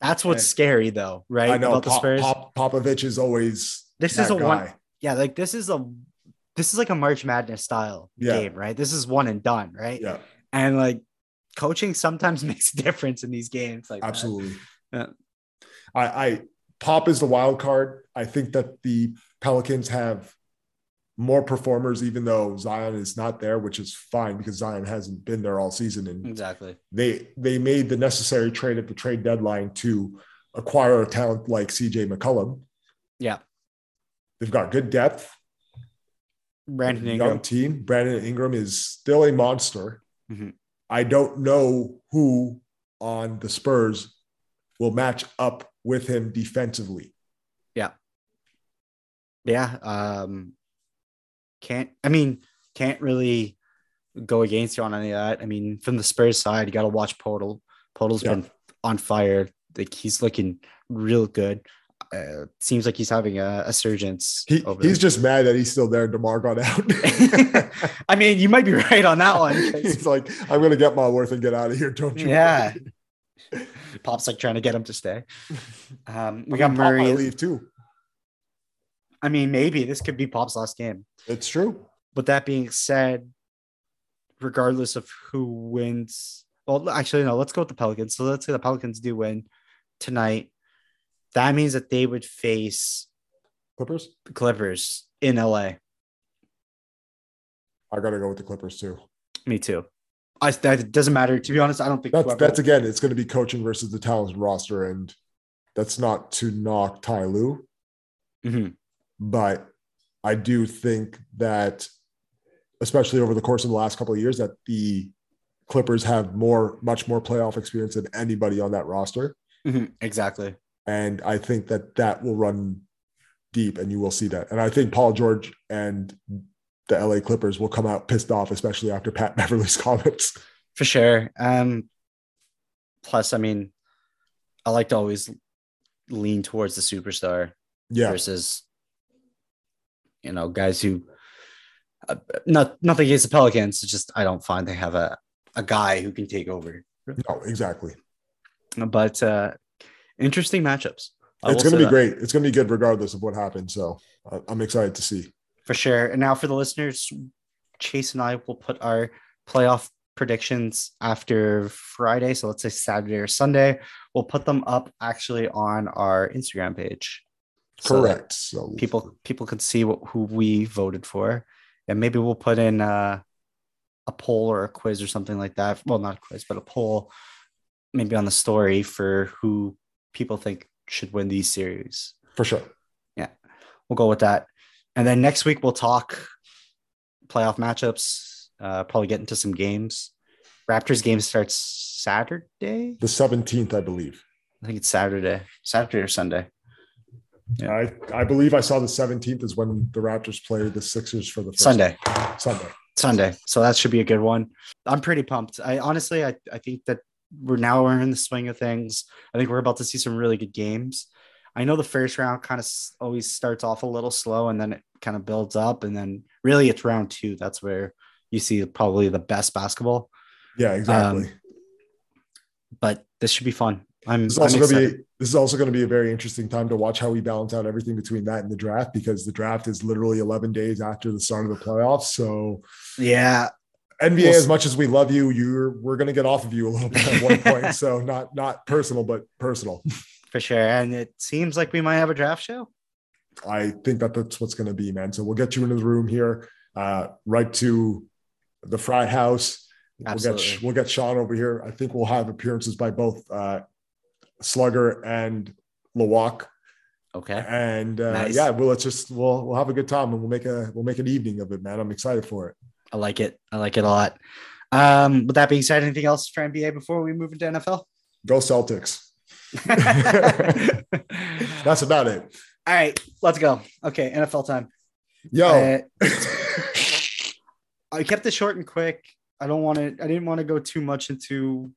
That's what's Yeah. scary though, right? I know About the Pop, Spurs. Pop, Popovich is always This is a guy. one- yeah, like this is a this is like a March Madness style Yeah. game, right? This is one and done, right? Yeah, And like coaching sometimes [laughs] makes a difference in these games. Like absolutely. Yeah. I, I Pop is the wild card. I think that the Pelicans have more performers, even though Zion is not there, which is fine because Zion hasn't been there all season, and Exactly. they they made the necessary trade at the trade deadline to acquire a talent like CJ McCollum. Yeah. They've got good depth. Brandon young Ingram. team. Brandon Ingram is still a monster. Mhm. I don't know who on the Spurs will match up with him defensively. Yeah. Yeah. Um can't I mean, can't really go against you on any of that. I mean, from the Spurs side, you gotta watch Poeltl. Poeltl's Yeah. been on fire. Like he's looking real good. Uh, seems like he's having a, a surgence. He, over he's there. just mad that he's still there. DeMar got out. [laughs] I mean, you might be right on that one. he's like, I'm gonna get my worth and get out of here. Don't you? Yeah. Pop's like trying to get him to stay. [laughs] Um, we I got mean, Pop Murray. leave too. I mean, maybe this could be Pop's last game. It's true. But that being said, regardless of who wins, well, actually, no, let's go with the Pelicans. So let's say the Pelicans do win tonight. That means that they would face Clippers. the Clippers in LA. I gotta go with the Clippers too. Me too. I that doesn't matter. To be honest, I don't think That's whoever- that's again. It's going to be coaching versus the talented roster, and that's not to knock Ty Lue, Mhm. But I do think that, especially over the course of the last couple of years, that the Clippers have more, much more playoff experience than anybody on that roster. Mhm, Exactly. And I think that that will run deep and you will see that. And I think Paul George and the LA Clippers will come out pissed off, especially after Pat [laughs] Beverley's comments. For sure. Um, plus, I mean, I like to always lean towards the superstar Yeah. versus, you know, guys who, uh, not nothing against the Pelicans. It's just I don't find they have a a guy who can take over. No, exactly. But uh, interesting matchups. I it's going to be that. great. It's going to be good regardless of what happens. So uh, I'm excited to see. for sure. And now for the listeners, Chase and I will put our playoff predictions after Friday. So let's say Saturday or Sunday. We'll put them up actually on our Instagram page. So Correct. So people people can see what, who we voted for. And maybe we'll put in uh, a poll or a quiz or something like that. Well, not a quiz, but a poll maybe on the story for who people think should win these series. for sure. Yeah, we'll go with that. And then next week we'll talk playoff matchups. Uh, probably get into some games. Raptors game starts Saturday. The 17th, I believe. I think it's Saturday, Saturday or Sunday. Yeah. I, I believe I saw the 17th is when the Raptors play the Sixers for the first Sunday, Sunday. Sunday. So that should be a good one. I'm pretty pumped. I honestly, I, I think that we're now we're in the swing of things. I think we're about to see some really good games. I know the first round kind of always starts off a little slow and then it kind of builds up, and then really it's round two. That's where you see probably the best basketball. Yeah, exactly. Um, but this should be fun. I'm, this is also going to be this is also going to be a very interesting time to watch how we balance out everything between that and the draft because the draft is literally 11 days after the start of the playoffs. So yeah, NBA, We'll as much as we love you, you're we're going to get off of you a little bit at one [laughs] point. So not not personal, but personal. for sure. And it seems like we might have a draft show. I think that that's what's going to be, man. So we'll get you into the room here, uh, right to the frat house. We'll get Absolutely. we'll get Sean over here. I think we'll have appearances by both uh, Slugger and Lawak. Okay. And uh, Nice. yeah, well, let's just we'll we'll have a good time and we'll make a we'll make an evening of it, man. I'm excited for it. I like it. I like it a lot. Um, with that being said, anything else for NBA before we move into NFL? Go Celtics. [laughs] That's about it. All right, let's go. Okay, NFL time. Yo, Uh, [laughs] I kept it short and quick. I don't want to. I didn't want to go too much into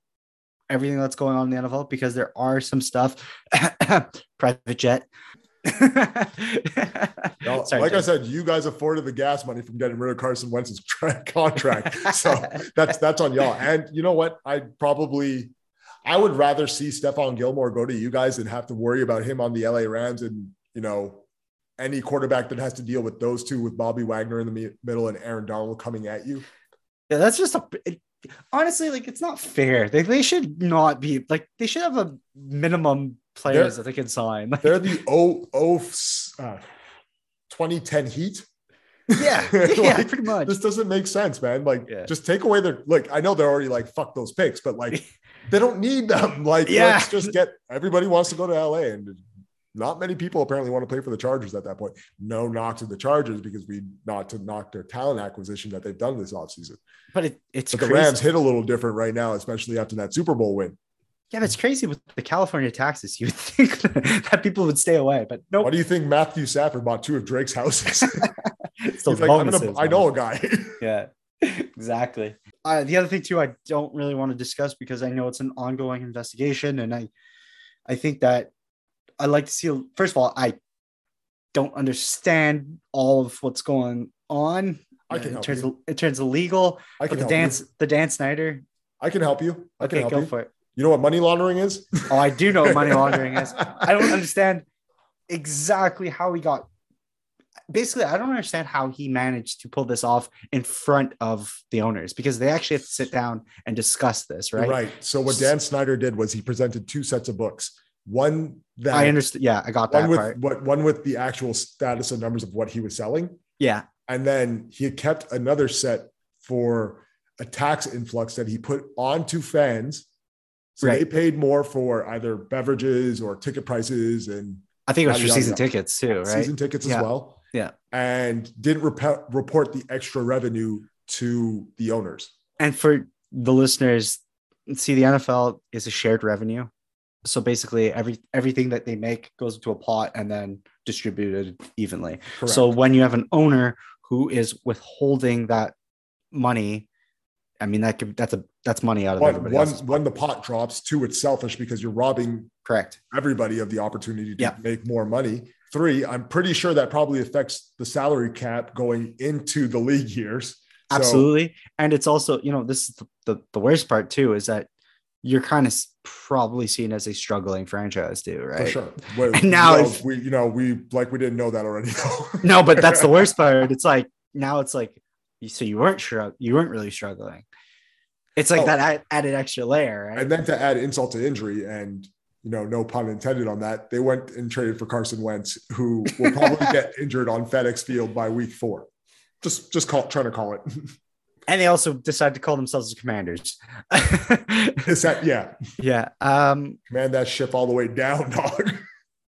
everything that's going on in the NFL because there are some stuff. [coughs] Private jet. [laughs] Yo, Sorry, like I said, you guys afforded the gas money from getting rid of Carson Wentz's [laughs] contract. So that's that's on y'all. And you know what? I probably I would rather see Stephon Gilmore go to you guys than have to worry about him on the LA Rams and you know any quarterback that has to deal with those two with Bobby Wagner in the middle and Aaron Donald coming at you. Yeah, that's just a. It, honestly, like it's not fair. They, they should not be like they should have a minimum players They're- that they can sign. Like, They're the [laughs] O O uh, 2010 Heat. yeah, [laughs] yeah, Like, pretty much. This doesn't make sense, man. Like, Yeah. just take away their like. I know they're already like fuck those picks, but like [laughs] they don't need them. Like, Yeah. let's just get everybody wants to go to LA, and not many people apparently want to play for the Chargers at that point. No knock to the Chargers because we not to knock their talent acquisition that they've done this offseason. but it, it's But the. Rams hit a little different right now, especially after that Super Bowl win. yeah, but it's crazy with the California taxes. [laughs] You would think that people would stay away, but no, Why do you think Matthew Stafford bought two of Drake's houses? It's [laughs] those He's like, bonuses, gonna, I know a guy. [laughs] Yeah, exactly. Uh, the other thing too, I don't really want to discuss because I know it's an ongoing investigation, and I, I think that I like to see. First of all, I don't understand all of what's going on. I uh, can in help terms you. of in terms of legal. I can the help dance, you. the Dan Snyder. I can help you. I can Okay, help go you. for it. You know what money laundering is? Oh, I do know what money laundering is. I don't [laughs] understand exactly how he got. Basically, I don't understand how he managed to pull this off in front of the owners because they actually have to sit down and discuss this, right? Right. So what Dan Snyder did was he presented two sets of books. One that I understand. Yeah, I got that. one with part. what one with the actual status and numbers of what he was selling, Yeah, and then he had kept another set for a tax influx that he put onto fans. So they paid more for either beverages or ticket prices and I think it was for season yada. tickets too, right? season tickets Yeah. as well. Yeah. And didn't rep- report the extra revenue to the owners. and for the listeners see the NFL is a shared revenue. So basically every everything that they make goes into a pot and then distributed evenly. Correct. So when you have an owner who is withholding that money, I mean that could that's a that's money out of one, everybody one, when the pot drops, two, it's selfish because you're robbing correct. everybody of the opportunity to Yeah. make more money. Three, I'm pretty sure that probably affects the salary cap going into the league years. So, Absolutely. And it's also, you know, this is the, the, the worst part too, is that you're kind of probably seen as a struggling franchise too, right? for sure. Well, [laughs] And now you know, if- we, you know, we like we didn't know that already. No, but that's the [laughs] worst part. It's like now it's like so you weren't sure you weren't really struggling. It's like Oh. that add- added extra layer, right? and then to add insult to injury, and you know, no pun intended on that, they went and traded for Carson Wentz, who will probably [laughs] get injured on FedEx Field by week four. Just, just call, trying to call it. And they also decide to call themselves the commanders. [laughs] Is that yeah? yeah. Um Command that ship all the way down, [laughs] dog.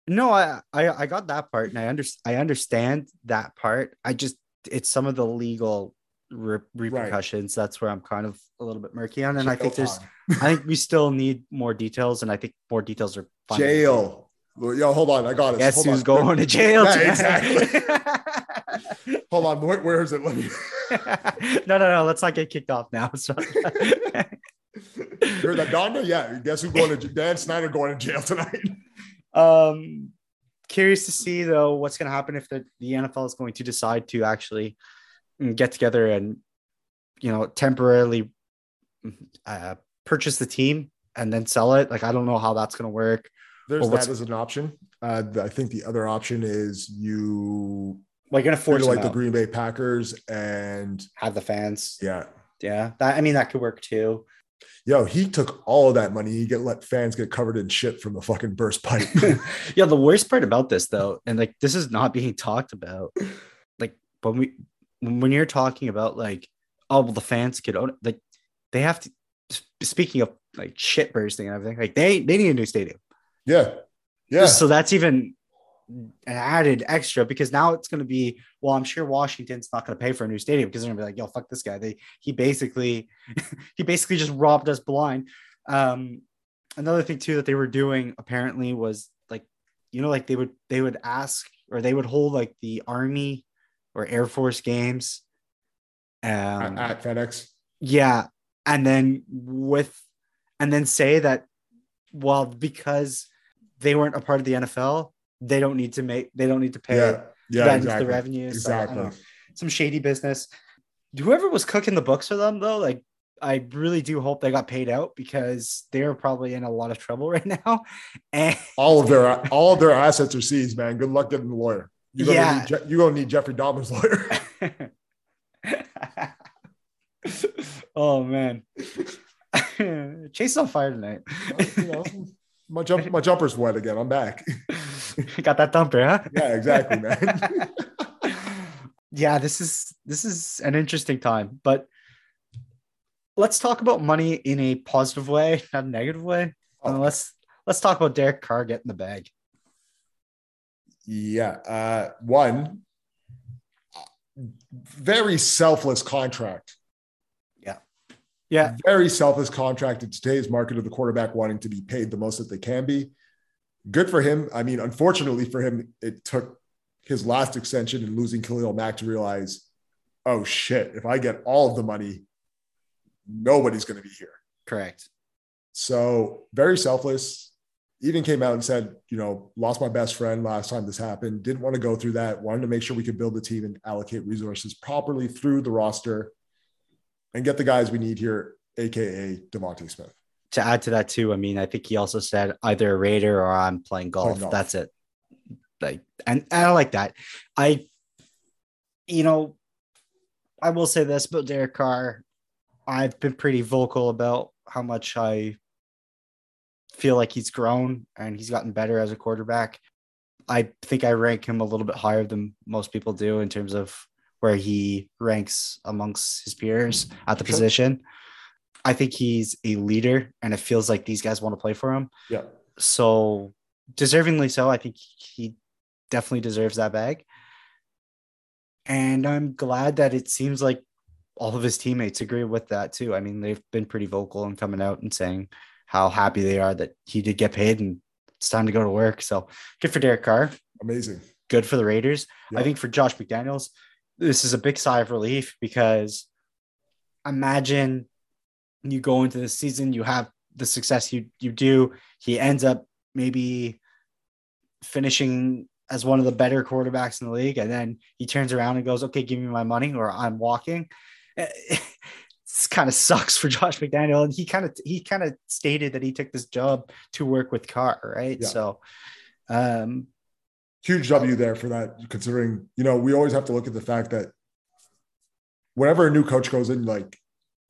no, I, I I got that part and I under, I understand that part. I just it's some of the legal re- repercussions. That's where I'm kind of a little bit murky on. And I think there's I think we still need more details, and I think more details are fine. jail. Yo, hold on, I got it. Guess hold who's on. going to jail? Yeah, tonight? [laughs] Hold on, where, where is it? Let me. [laughs] no, no, no. Let's not get kicked off now. So, [laughs] You're the Donda? Yeah. Guess who's going to Dan Snyder going to jail tonight? um, curious to see though what's going to happen if the, the NFL is going to decide to actually mm, get together and you know temporarily uh, purchase the team and then sell it. Like I don't know how that's going to work. There's Well, that as an option. Uh, I think the other option is you Like going to force like them the Green Bay Packers and have the fans. yeah. Yeah, that I mean that could work too. Yo, he took all of that money. He get let fans get covered in shit from the fucking burst pipe. [laughs] yeah, the worst part about this though, and like this is not being talked about, like when we when you're talking about like, oh well, the fans could own like they have to. Speaking of like shit bursting and everything, like they they need a new stadium. Yeah. Yeah. So that's even an added extra because now it's going to be well i'm sure washington's not going to pay for a new stadium because they're going to be like yo fuck this guy they he basically [laughs] he basically just robbed us blind um another thing too that they were doing apparently was like you know like they would they would ask or they would hold like the army or air force games um at, at FedEx. yeah and then with and then say that well because they weren't a part of the nfl they don't need to make they don't need to pay Yeah. Yeah. Exactly. the revenue. So, Exactly. know. some shady business. Whoever was cooking the books for them, though, like I really do hope they got paid out because they're probably in a lot of trouble [laughs] right now. And all of their all of their assets are seized, man. Good luck getting a lawyer. You gonna Yeah. need Je- you gonna need Jeffrey Dahmer's lawyer. [laughs] [laughs] oh man, Chase is on fire tonight. My jump my jumper's wet again. I'm back. [laughs] got that thumper, huh? Yeah, exactly, man. [laughs] yeah, this is this is an interesting time, but let's talk about money in a positive way, not a negative way. Oh. Uh, let's let's talk about Derek Carr getting the bag. Yeah. Uh, one very selfless contract. Yeah, Very selfless contract in today's market of the quarterback wanting to be paid the most that they can be. Good for him. I mean, unfortunately for him, it took his last extension and losing Khalil Mack to realize, oh shit, if I get all of the money, nobody's going to be here. correct. So very selfless. Even came out and said, you know, lost my best friend last time this happened. Didn't want to go through that. Wanted to make sure we could build the team and allocate resources properly through the roster and get the guys we need here, aka Devontae Smith. To add to that too, I mean, I think he also said either a Raider or I'm playing golf. golf. That's it. Like, and, and I like that. I, you know, I will say this about Derek Carr. I've been pretty vocal about how much I feel like he's grown and he's gotten better as a quarterback. I think I rank him a little bit higher than most people do in terms of where he ranks amongst his peers mm-hmm. at the Sure. position. I think he's a leader and it feels like these guys want to play for him. Yeah. So deservingly so. I think he definitely deserves that bag. And I'm glad that it seems like all of his teammates agree with that too. I mean, they've been pretty vocal and coming out and saying how happy they are that he did get paid and it's time to go to work. So good for Derek Carr. Amazing. Good for the Raiders. Yeah. I think for Josh McDaniels, this is a big sigh of relief because imagine you go into the season, you have the success you you do. He ends up maybe finishing as one of the better quarterbacks in the league, and then he turns around and goes, "Okay, give me my money, or I'm walking." [laughs] This kind of sucks for [laughs] Josh McDaniel, and he kind of he kind of stated that he took this job to work with Carr, right? Yeah. So, um, Huge W there for that, considering, you know, we always have to look at the fact that whenever a new coach goes in, like,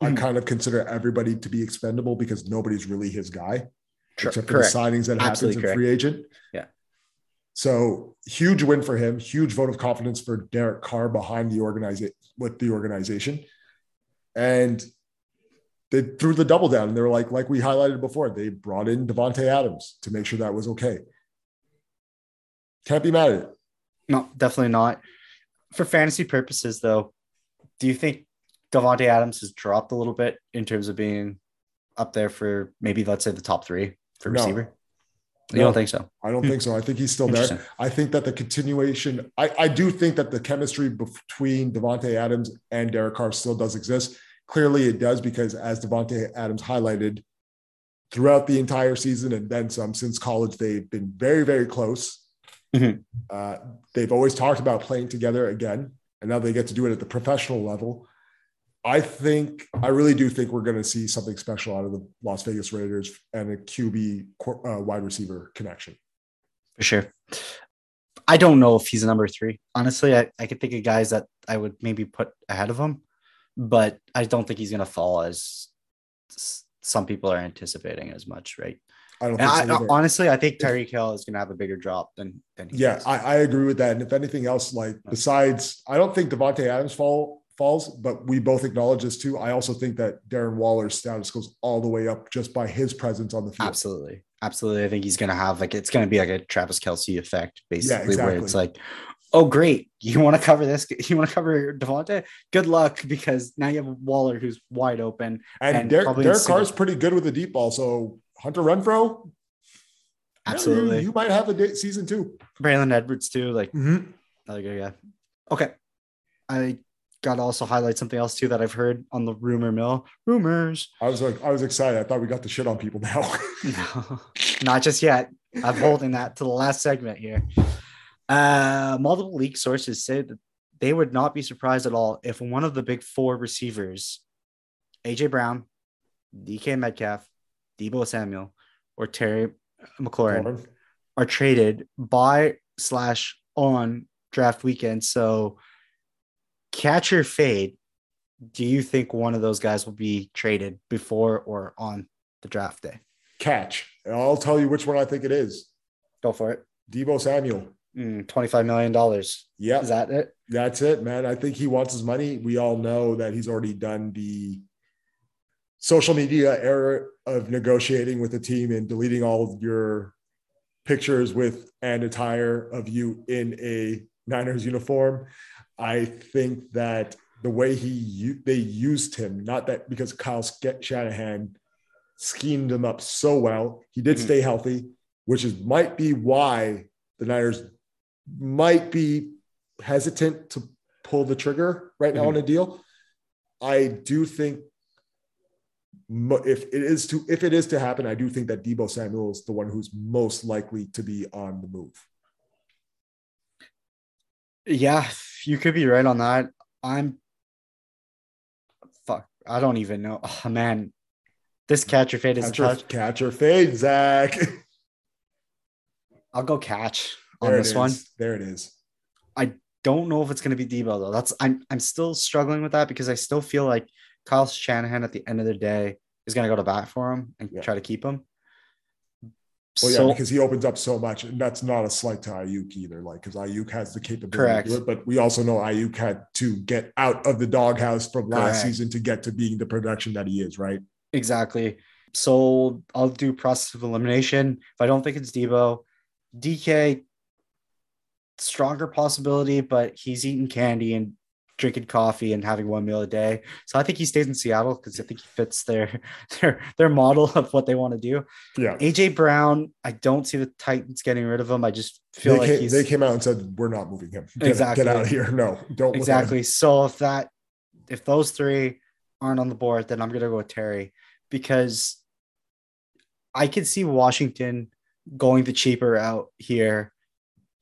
Mhm. I kind of consider everybody to be expendable because nobody's really his guy, Tr- except for correct. the signings that happens in correct. free agent. Yeah. So huge win for him, huge vote of confidence for Derek Carr behind the organization with the organization. And they threw the double down and they were like, like we highlighted before, they brought in Davante Adams to make sure that was okay. Can't be mad at it. No, definitely not. For fantasy purposes, though, do you think Davante Adams has dropped a little bit in terms of being up there for maybe let's say the top three for No. receiver? You No. don't think so? I don't think so. I think he's still there. I think that the continuation, I, I do think that the chemistry between Davante Adams and Derek Carr still does exist. Clearly, it does because as Davante Adams highlighted throughout the entire season and then some since college, they've been very, very close. Mhm. Uh, they've always talked about playing together again, and now they get to do it at the professional level. I think, I really do think we're going to see something special out of the Las Vegas Raiders and a QB uh, wide receiver connection. For sure. I don't know if he's a number three. Honestly, I, I could think of guys that I would maybe put ahead of him, but I don't think he's going to fall as some people are anticipating as much, right? I don't think I, so honestly, I think Tyreek Hill is going to have a bigger drop than than he Yeah. I, I agree with that. And if anything else, like besides, I don't think Davante Adams fall falls, but we both acknowledge this too. I also think that Darren Waller's status goes all the way up just by his presence on the field. Absolutely. Absolutely. I think he's going to have like, it's going to be like a Travis Kelce effect, basically, where it's like, oh, great. You want to cover this? [laughs] You want to cover Davante? Good luck because now you have Waller who's wide open. And, And Derek, Derek Carr's pretty good with the deep ball. So Hunter Renfrow, yeah, you- Absolutely. you, might have a day, season two. Braylon Edwards, too. Like, Mhm. another good guy. Okay. I got to also highlight something else, too, that I've heard on the rumor mill. Rumors. I was like, I was excited. I thought we got the shit on people now. No, [laughs] [laughs] not just yet. I'm holding that to the last segment here. Uh, multiple leak sources say that they would not be surprised at all if one of the big four receivers, AJ Brown, DK Metcalf, Deebo Samuel, or Terry McLaurin, are traded by slash on draft weekend. So, catch or fade. Do you think one of those guys will be traded before or on the draft day? Catch. And I'll tell you which one I think it is. Go for it. Deebo Samuel. Mm, $25 million. Yeah. Is that it? That's it, man. I think he wants his money. We all know that he's already done the social media era of negotiating with the team and deleting all of your pictures with and attire of you in a Niners uniform. I think that the way he they used him, not that because Kyle Shanahan schemed him up so well, he did Mhm. stay healthy, which is might be why the Niners might be hesitant to pull the trigger right now Mhm. on a deal. I do think if it is to if it is to happen, I do think that Deebo Samuel is the one who's most likely to be on the move. Yeah, you could be right on that. I'm fuck. I don't even know. [laughs] Oh, man, this catch or fade is a Catch or, touch. catch fade, Zach. [laughs] I'll go catch on There this one. There it is. I don't know if it's going to be Deebo though. That's I'm I'm still struggling with that because I still feel like Kyle Shanahan at the end of the day is going to go to bat for him and Yeah. try to keep him. Well, yeah, So- because he opens up so much, and that's not a slight to Aiyuk either. Like, because Aiyuk has the capability Correct. to do it, but we also know Aiyuk had to get out of the doghouse from last Correct. season to get to being the production that he is. Right? Exactly. So I'll do process of elimination. If I don't think it's Deebo, DK, stronger possibility, but he's eating candy and drinking coffee and having one meal a day. So I think he stays in Seattle because I think he fits their [laughs] their their model of what they want to do. Yeah. AJ Brown, I don't see the Titans getting rid of him. I just feel They like came, he's they came out and said, We're not moving him. Get, Exactly. get out of here. No, don't look at him." exactly. So if that if those three aren't on the board, then I'm gonna go with Terry because I could see Washington going the cheaper route here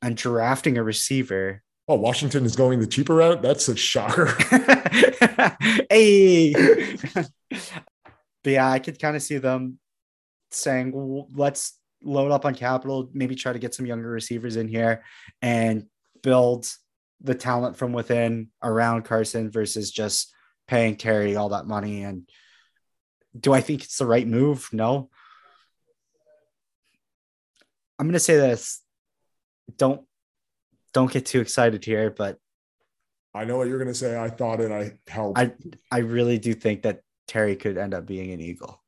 and drafting a receiver. Oh, Washington is going the cheaper route. That's a shocker. [laughs] hey. [laughs] but yeah, I could kind of see them saying, "W- let's load up on capital, maybe try to get some younger receivers in here and build the talent from within around Carson versus just paying Terry all that money. And do I think it's the right move? No. I'm gonna say this. Don't don't get too excited here, but I know what you're going to say. I thought it. I helped. I I, really do think that Terry could end up being an Eagle.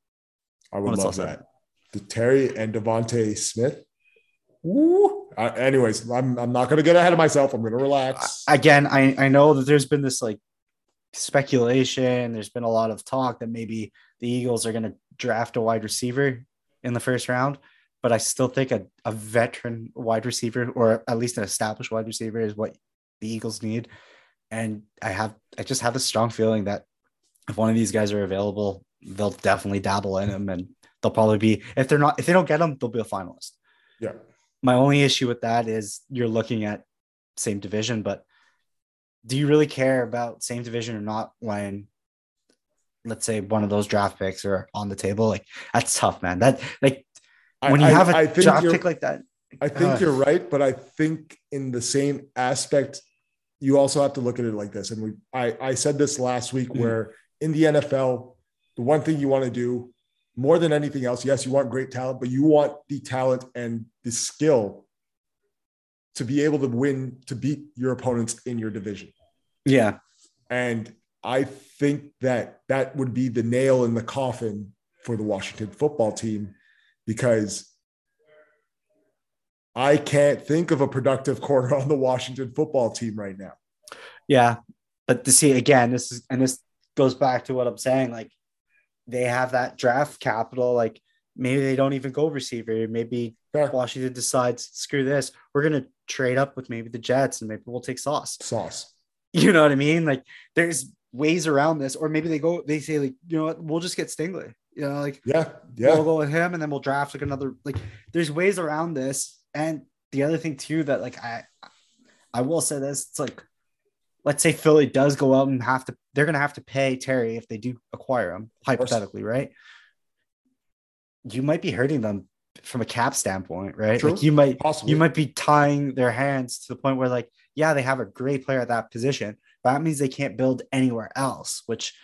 I would love said that. The Terry and DeVonta Smith. Woo. Uh, anyways, I'm, I'm not going to get ahead of myself. I'm going to relax. Again, I, I know that there's been this like speculation. There's been a lot of talk that maybe the Eagles are going to draft a wide receiver in the first round, but I still think a, a veteran wide receiver or at least an established wide receiver is what the Eagles need. And I have I just have a strong feeling that if one of these guys are available, they'll definitely dabble in them and they'll probably be if they're not if they don't get them, they'll be a finalist. yeah. My only issue with that is you're looking at same division, but do you really care about same division or not when let's say one of those draft picks are on the table? Like that's tough, man. That like when you I- have a I think draft pick like that, I think Uh. you're right, but I think in the same aspect, you also have to look at it like this. And we, I, I said this last week, Mhm. where in the NFL, the one thing you want to do more than anything else, yes, you want great talent, but you want the talent and the skill to be able to win to beat your opponents in your division. yeah, And I think that that would be the nail in the coffin for the Washington football team because I can't think of a productive corner [laughs] on the Washington football team right now. yeah. But to see again, this is and this goes back to what I'm saying. Like they have that draft capital. Like maybe they don't even go receiver. Maybe Fair. Washington decides, screw this. We're gonna trade up with maybe the Jets and maybe we'll take Sauce. Sauce. [laughs] You know what I mean? Like there's ways around this, or maybe they go, they say like, you know what, we'll just get Stingley. You know, like Yeah. Yeah, we'll go with him, and then we'll draft like another. Like there's ways around this, and the other thing too that like I, I will say this, it's like, let's say Philly does go out and have to, they're gonna have to pay Terry if they do acquire him, hypothetically, right? You might be hurting them from a cap standpoint, right? True. Like you might Possibly. you might be tying their hands to the point where like yeah they have a great player at that position but that means they can't build anywhere else which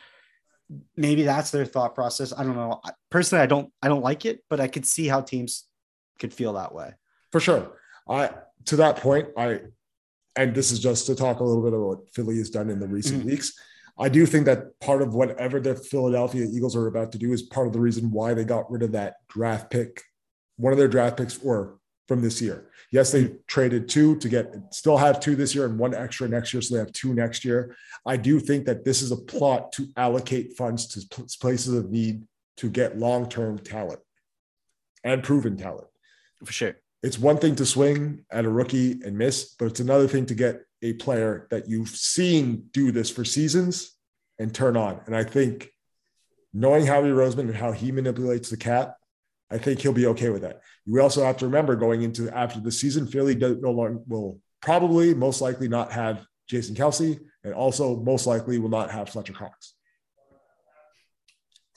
maybe that's their thought process i don't know personally i don't i don't like it but i could see how teams could feel that way for sure. I to that point, I and this is just to talk a little bit about what Philly has done in the recent Mhm. weeks. I do think that part of whatever the Philadelphia Eagles are about to do is part of the reason why they got rid of that draft pick, one of their draft picks were from this year. Yes, they traded two to get still have two this year and one extra next year, so they have two next year. I do think that this is a plot to allocate funds to places of need to get long-term talent and proven talent for sure it's one thing to swing at a rookie and miss, but it's another thing to get a player that you've seen do this for seasons and turn on. And I think knowing Howie Roseman and how he manipulates the cap, I think he'll be okay with that. You also have to remember going into after the season, Philly does, no longer will probably most likely not have Jason Kelce and also most likely will not have Fletcher Cox.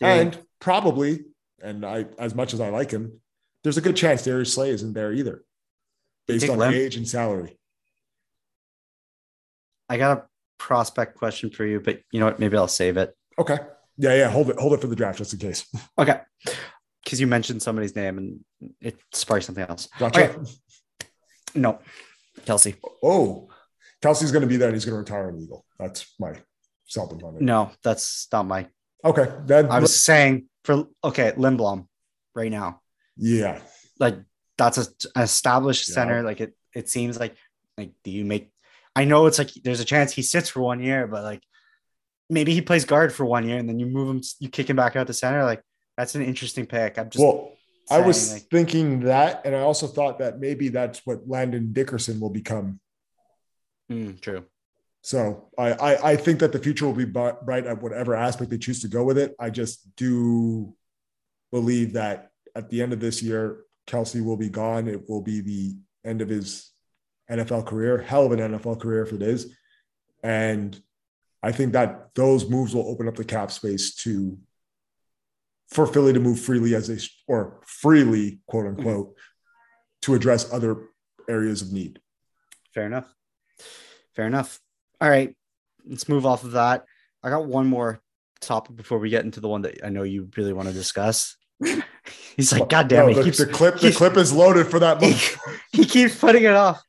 And probably, and I as much as I like him, there's a good chance Darius Slay isn't there either, based on Lim? age and salary. i got a prospect question for you but you know what maybe i'll save it Okay. Yeah, yeah. Hold it, hold it for the draft just in case. okay because you mentioned somebody's name and it sparked something else Gotcha. Okay. no kelce Oh, Kelce's going to be there and he's going to retire an Eagle. That's my seldom on it. no that's not my Okay. Then I was saying for okay, Linderbaum right now. yeah. Like that's a, an established Yeah. center. Like it it seems like like do you make I know it's like there's a chance he sits for one year, but like maybe he plays guard for one year and then you move him, you kick him back out to center. Like that's an interesting pick. I'm just well. I was like, thinking that, and I also thought that maybe that's what Landon Dickerson will become. mm, true. So I, I I think that the future will be bright at whatever aspect they choose to go with it. I just do believe that at the end of this year, Kelce will be gone. It will be the end of his NFL career, hell of an NFL career if it is. And I think that those moves will open up the cap space to for Philly to move freely as they or freely, quote mm-hmm. unquote, to address other areas of need. Fair enough. Fair enough. All right. Let's move off of that. I got one more topic before we get into the one that I know you really want to discuss. [laughs] He's like, God damn No, it. the, He keeps, the clip, the clip is loaded for that. [laughs] he, he keeps putting it off.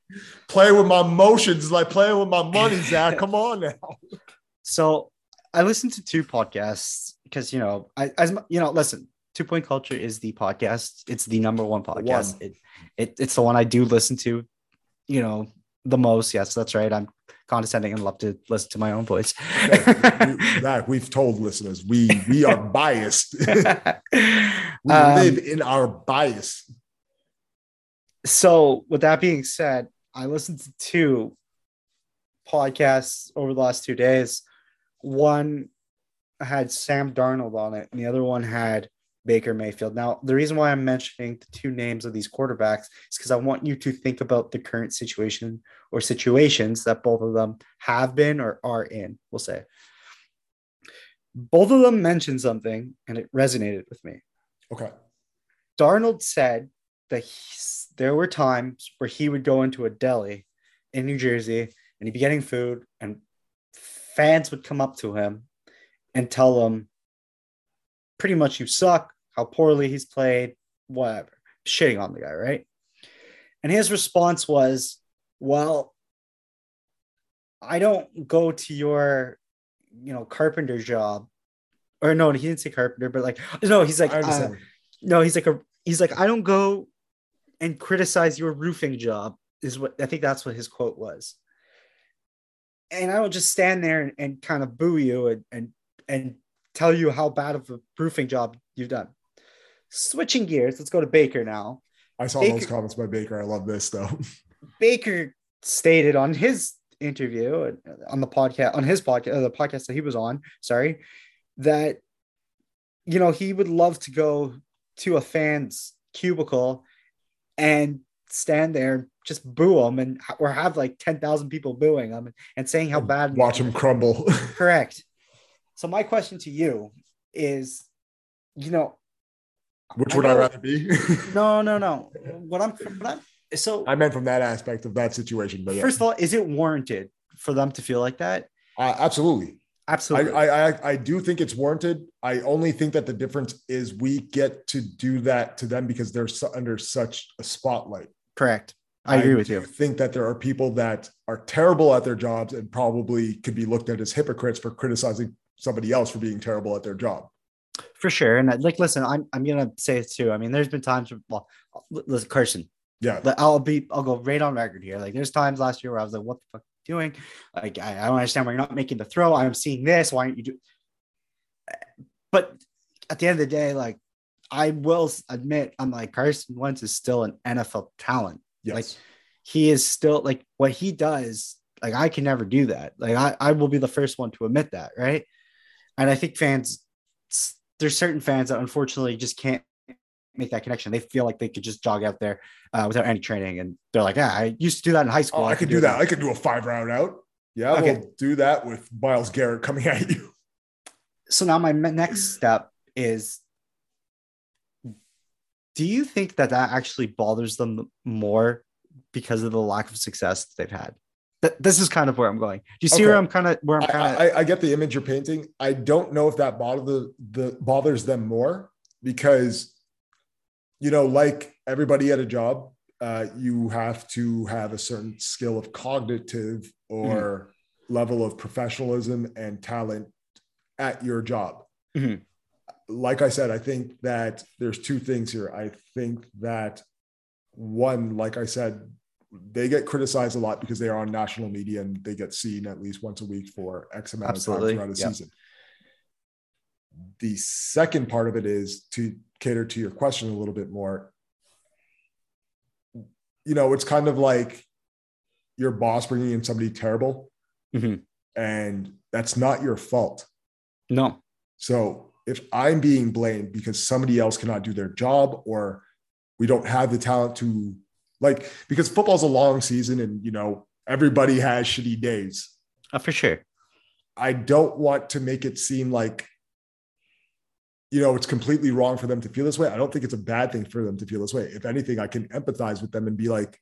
playing with my emotions, like playing with my money, Zach. Come on now. [laughs] So I listened to two podcasts because you know, I as you know, listen, Two Point Culture is the podcast. It's the number one podcast. One. It, it it's the one I do listen to, you know, the most. Yes, that's right. I'm condescending and love to listen to my own voice. Zach, [laughs] we've told listeners we we are biased. [laughs] we Um, live in our bias. so with that being said, I listened to two podcasts over the last two days. One had Sam Darnold on it, and the other one had Baker Mayfield. Now, the reason why I'm mentioning the two names of these quarterbacks is because I want you to think about the current situation or situations that both of them have been or are in, we'll say. Both of them mentioned something and it resonated with me. Okay. Darnold said that he's, there were times where he would go into a deli in New Jersey and he'd be getting food, and fans would come up to him and tell him, pretty much, you suck, how poorly he's played, whatever, shitting on the guy, right? And his response was, well, I don't go to your, you know, carpenter job. Or no, he didn't say carpenter, but like, no, he's like, uh, no, he's like a he's like, I don't go and criticize your roofing job, is what I think that's what his quote was. And I will just stand there and, and kind of boo you and, and and tell you how bad of a proofing job you've done. Switching gears, let's go to Baker now. I saw Baker- those comments by Baker. I love this though. [laughs] Baker stated on his interview on the podcast on his podcast uh, the podcast that he was on sorry that you know he would love to go to a fan's cubicle and stand there and just boo him and or have like 10,000 people booing him and saying how bad Watch him crumble. [laughs] correct so my question to you is you know Which I would I rather be? [laughs] no no no what i'm, what I'm so I meant from that aspect of that situation. But yeah, first of all is it warranted for them to feel like that uh, absolutely. Absolutely I, I I do think it's warranted. I only think that the difference is we get to do that to them because they're su- under such a spotlight. Correct. I agree with you. think that there are people that are terrible at their jobs and probably could be looked at as hypocrites for criticizing somebody else for being terrible at their job. For sure. And uh, like, listen, I'm, I'm going to say it too. I mean, there's been times, where- well, listen, Carson, Yeah. I'll be, I'll go right on record here. Like, there's times last year where I was like, what the fuck are you doing? Like, I, I don't understand why you're not making the throw. I'm seeing this. Why aren't you do? But at the end of the day, like, I will admit, I'm like, Carson Wentz is still an NFL talent. Yes. Like, he is still like what he does like i can never do that like I, I will be the first one to admit that right and i think fans there's certain fans that unfortunately just can't make that connection they feel like they could just jog out there uh, without any training and they're like yeah i used to do that in high school oh, I could do that. I could do a five round out. Yeah, Okay. we'll do that with Myles Garrett coming [laughs] at you. so now my next step is do you think that that actually bothers them more because of the lack of success that they've had Th- this is kind of where i'm going do you see Okay. where i'm kind of where i'm kind of I, I get the image you're painting. I don't know if that bother the, the bothers them more because, you know, like everybody at a job, uh, you have to have a certain skill of cognitive or level of professionalism and talent at your job. Mhm. Like I said, I think that there's two things here. I think that one, like I said, they get criticized a lot because they are on national media and they get seen at least once a week for X amount Absolutely. of time throughout a Yep. season. The second part of it is to cater to your question a little bit more. You know, it's kind of like your boss bringing in somebody terrible, Mhm. and that's not your fault. No. So if I'm being blamed because somebody else cannot do their job or we don't have the talent to like because football's a long season and you know everybody has shitty days. Uh, for sure. I don't want to make it seem like you know it's completely wrong for them to feel this way. I don't think it's a bad thing for them to feel this way. If anything, I can empathize with them and be like,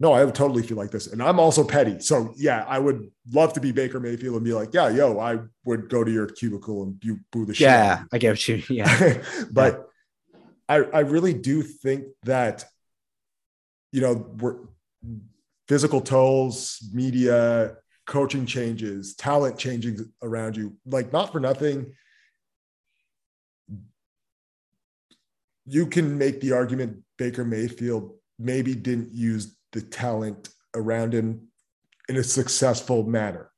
no, I would totally feel like this. And I'm also petty. So yeah, I would love to be Baker Mayfield and be like, yeah, yo, I would go to your cubicle and you boo the shit. Yeah. I get what you. Yeah. [laughs] but I, I really do think that you know we're physical tolls media coaching changes talent changing around you like not for nothing. You can make the argument baker mayfield maybe didn't use the talent around him in a successful manner.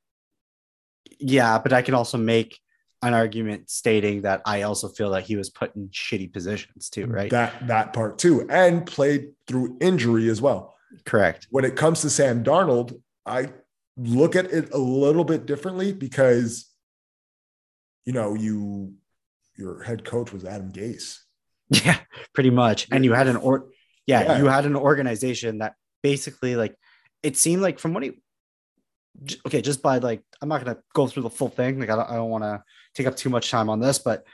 Yeah, but I can also make an argument stating that I also feel that he was put in shitty positions too, right? that that part too and played through injury as well Correct. when it comes to Sam Darnold, I look at it a little bit differently because, you know, you your head coach was Adam Gase. [laughs] Yeah, pretty much. And you had an or yeah, Yeah. you had an organization that basically like it seemed like from what he okay, just by like I'm not gonna go through the full thing. Like I don't, I don't want to take up too much time on this, but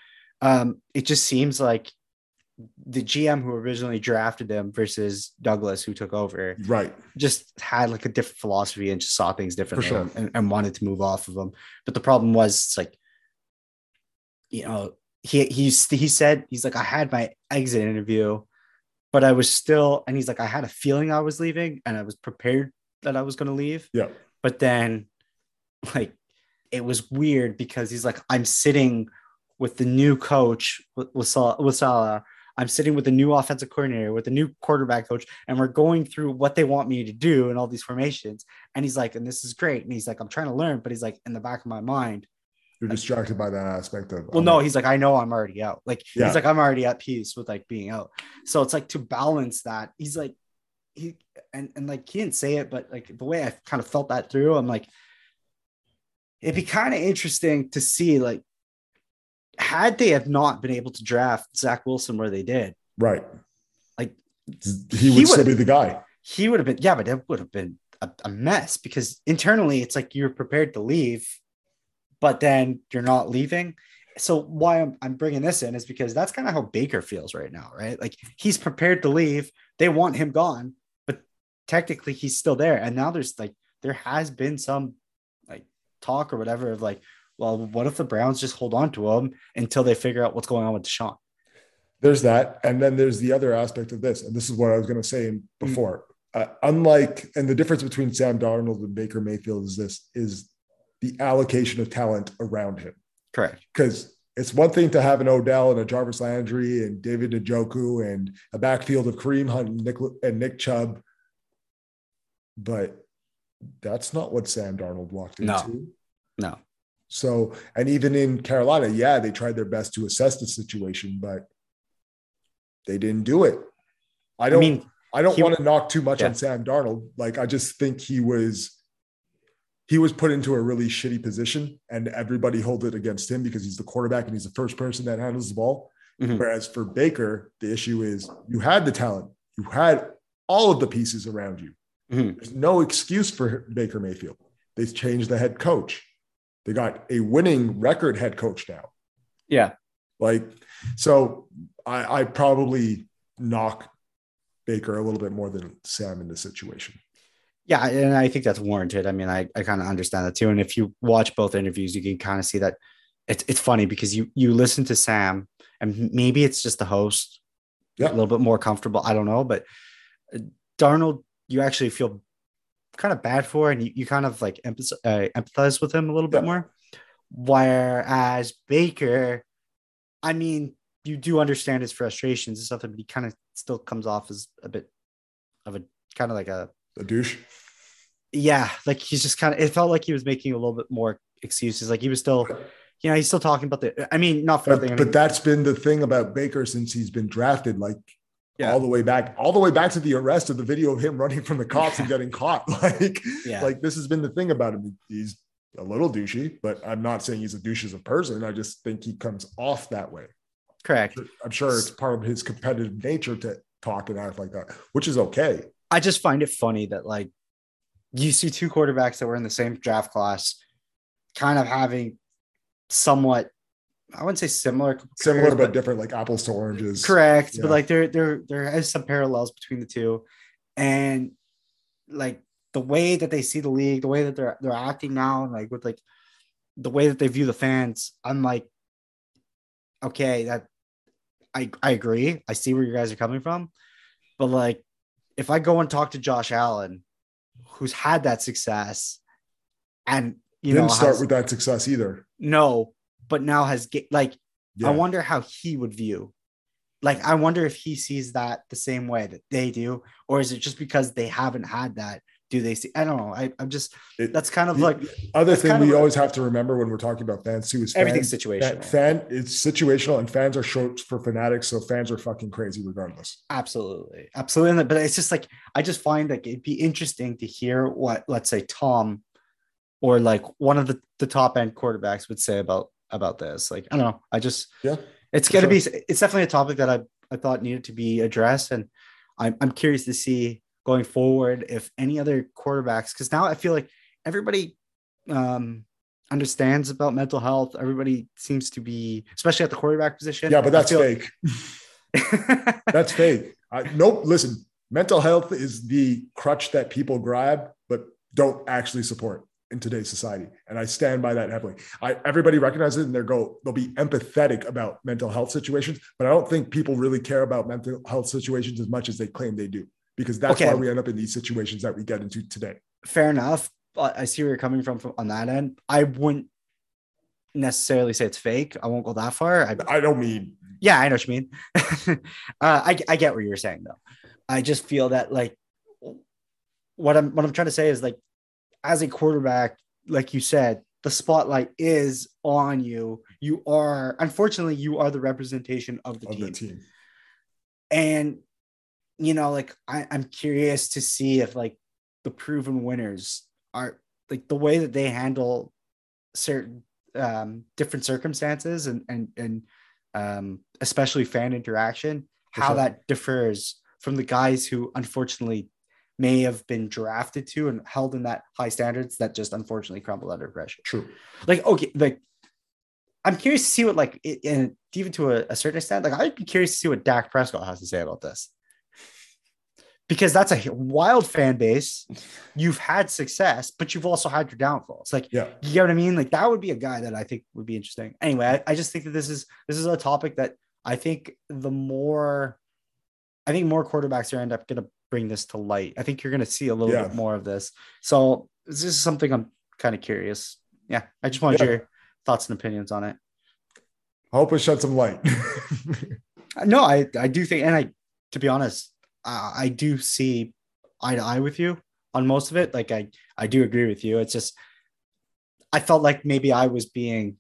um it just seems like the GM who originally drafted him versus Douglas who took over Right. just had like a different philosophy and just saw things differently sure. and, and wanted to move off of them. But the problem was it's like, you know, he he's he said he's like, I had my exit interview, but I was still, and he's like, I had a feeling I was leaving and I was prepared that I was gonna leave. Yeah. But then like it was weird because he's like, I'm sitting with the new coach with with Sal- Saleh. I'm sitting with the new offensive coordinator, with the new quarterback coach, and we're going through what they want me to do and all these formations. And he's like, and this is great. And he's like, I'm trying to learn, but he's like, in the back of my mind, You're distracted by that aspect of well, no, he's like, I know I'm already out. Like Yeah. he's like, I'm already at peace with like being out. So it's like to balance that. He's like, he and and like he didn't say it, but like the way I kind of felt that through, I'm like, it'd be kind of interesting to see like had they have not been able to draft Zach Wilson where they did, right. like He would he still be the guy. he would have been yeah, but it would have been a, a mess because internally it's like you're prepared to leave, but then you're not leaving. So why I'm, I'm bringing this in is because that's kind of how Baker feels right now, right? Like he's prepared to leave. They want him gone, but technically he's still there. And now there's like there has been some talk or whatever of like, well, what if the Browns just hold on to him until they figure out what's going on with Deshaun? There's that. And then there's the other aspect of this. And this is what I was going to say before. Uh, unlike, and the difference between Sam Darnold and Baker Mayfield is this is the allocation of talent around him. Correct. because it's one thing to have an Odell and a Jarvis Landry and David Njoku and a backfield of Kareem Hunt and Nick, and Nick Chubb, but that's not what Sam Darnold walked into. No. No. So, and even in Carolina, yeah, they tried their best to assess the situation, but they didn't do it. I I don't. mean, I don't he- want to knock too much Yeah. on Sam Darnold. Like I just think he was he was put into a really shitty position and everybody hold it against him because he's the quarterback and he's the first person that handles the ball. Mhm. Whereas for Baker, the issue is you had the talent, you had all of the pieces around you. Mhm. There's no excuse for Baker Mayfield. They changed the head coach. They got a winning record head coach now. yeah. Like, so I, I probably knock Baker a little bit more than Sam in this situation. Yeah, and I think that's warranted. I mean, I, I kind of understand that too. And if you watch both interviews, you can kind of see that it's it's funny because you you listen to Sam, and maybe it's just the host, Yeah. a little bit more comfortable. I don't know, but Darnold, you actually feel kind of bad for, and you, you kind of like empathize, uh, empathize with him a little bit more. Whereas Baker, I mean, you do understand his frustrations and stuff, but he kind of still comes off as a bit of a kind of like a a douche. Yeah, like he's just kind of. It felt like he was making a little bit more excuses. Like he was still, you know, he's still talking about the. I mean, not for But, nothing. I but mean, that's been the thing about Baker since he's been drafted, like Yeah. all the way back, all the way back to the arrest of the video of him running from the [laughs] cops and getting caught. [laughs] Like, Yeah. like this has been the thing about him. He's a little douchey, but I'm not saying he's a douche as a person. I just think he comes off that way. correct. I'm sure it's part of his competitive nature to talk and act like that, which is okay. I just find it funny that like you see two quarterbacks that were in the same draft class, kind of having somewhat, I wouldn't say similar, Similar careers, but different, like apples to oranges. correct, Yeah. but like there there there is some parallels between the two, and like the way that they see the league, the way that they're they're acting now, and like with like the way that they view the fans, I'm like, okay, that I I agree. I see where you guys are coming from, but like if I go and talk to Josh Allen, who's had that success, and you Didn't know start has- with that success either. no, but now has get like Yeah. I wonder how he would view. Like, I wonder if he sees that the same way that they do, or is it just because they haven't had that? Do they see? I don't know. I, I'm just It- that's kind of the like Other thing we a- always have to remember when we're talking about fans too is everything's fans, situational. fan it's situational and fans are short for fanatics, so fans are fucking crazy regardless. Absolutely, absolutely. But it's just like I just find like it'd be interesting to hear what let's say Tom or like one of the, the top end quarterbacks would say about about this. Like I don't know. I just Yeah, it's gonna be it's definitely a topic that I I thought needed to be addressed, and I'm I'm curious to see going forward if any other quarterbacks because now I feel like everybody um understands about mental health. Everybody seems to be, especially at the quarterback position. Yeah, but that's fake. [laughs] That's fake. I, nope. Listen, mental health is the crutch that people grab, but don't actually support in today's society. And I stand by that heavily. I, everybody recognizes it and they go, they'll be empathetic about mental health situations, but I don't think people really care about mental health situations as much as they claim they do, because that's Okay. why we end up in these situations that we get into today. fair enough. I see where you're coming from, from on that end. I wouldn't necessarily say it's fake. I won't go that far. I, I don't mean yeah, I know what you mean. [laughs] uh, I I get what you're saying though. I just feel that like what I'm what I'm trying to say is like as a quarterback, like you said, the spotlight is on you. You are unfortunately you are the representation of the of team. the team. and you know like I, i'm curious to see if like the proven winners are like the way that they handle certain um different circumstances and and and um especially fan interaction how sure. that differs from the guys who unfortunately may have been drafted to and held in that high standards that just unfortunately crumbled under pressure. True. like okay like i'm curious to see what like it, and even to a, a certain extent like i'd be curious to see what dak prescott has to say about this. Because that's a wild fan base. You've had success but you've also had your downfalls. Like Yeah. you get what i mean? Like that would be a guy that i think would be interesting. Anyway I, I just think that this is this is a topic that i think the more i think more quarterbacks are end up going to bring this to light i think you're going to see a little Yeah. bit more of this so this is something i'm kind of curious yeah i just wanted Yeah. your thoughts and opinions on it I hope it shed some light. [laughs] Uh, no i i do think and i to be honest i, I do see eye to eye with you on most of it like i i do agree with you it's just i felt like maybe i was being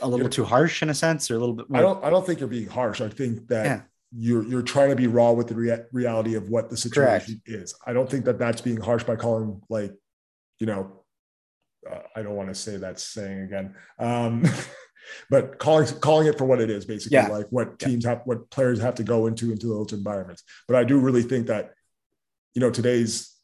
a little You're- too harsh in a sense or a little bit more I don't I don't think you're being harsh. I think that Yeah. You're you're trying to be raw with the rea- reality of what the situation is. I don't think that that's being harsh by calling like, you know, uh, I don't want to say that saying again. Um, [laughs] but calling calling it for what it is basically Yeah. like what Yeah. teams have what players have to go into into those environments. But I do really think that you know today's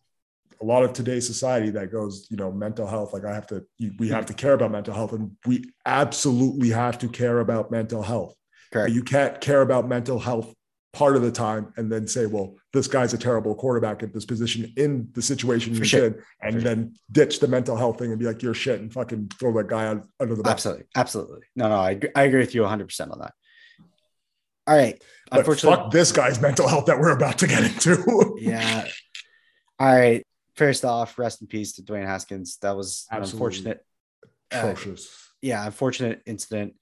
a lot of today's society that goes, you know, mental health. Like I have to, we have to care about mental health, and we absolutely have to care about mental health. Correct But you can't care about mental health part of the time and then say, well, this guy's a terrible quarterback at this position in the situation For he's sure. in, and For sure. then ditch the mental health thing and be like, you're shit and fucking throw that guy out under the bus. absolutely absolutely no no i, agree- I agree with you 100% on that all right But unfortunately fuck this guy's mental health that we're about to get into. [laughs] yeah all right first off rest in peace to dwayne haskins that was an Absolutely. unfortunate uh, yeah, unfortunate incident.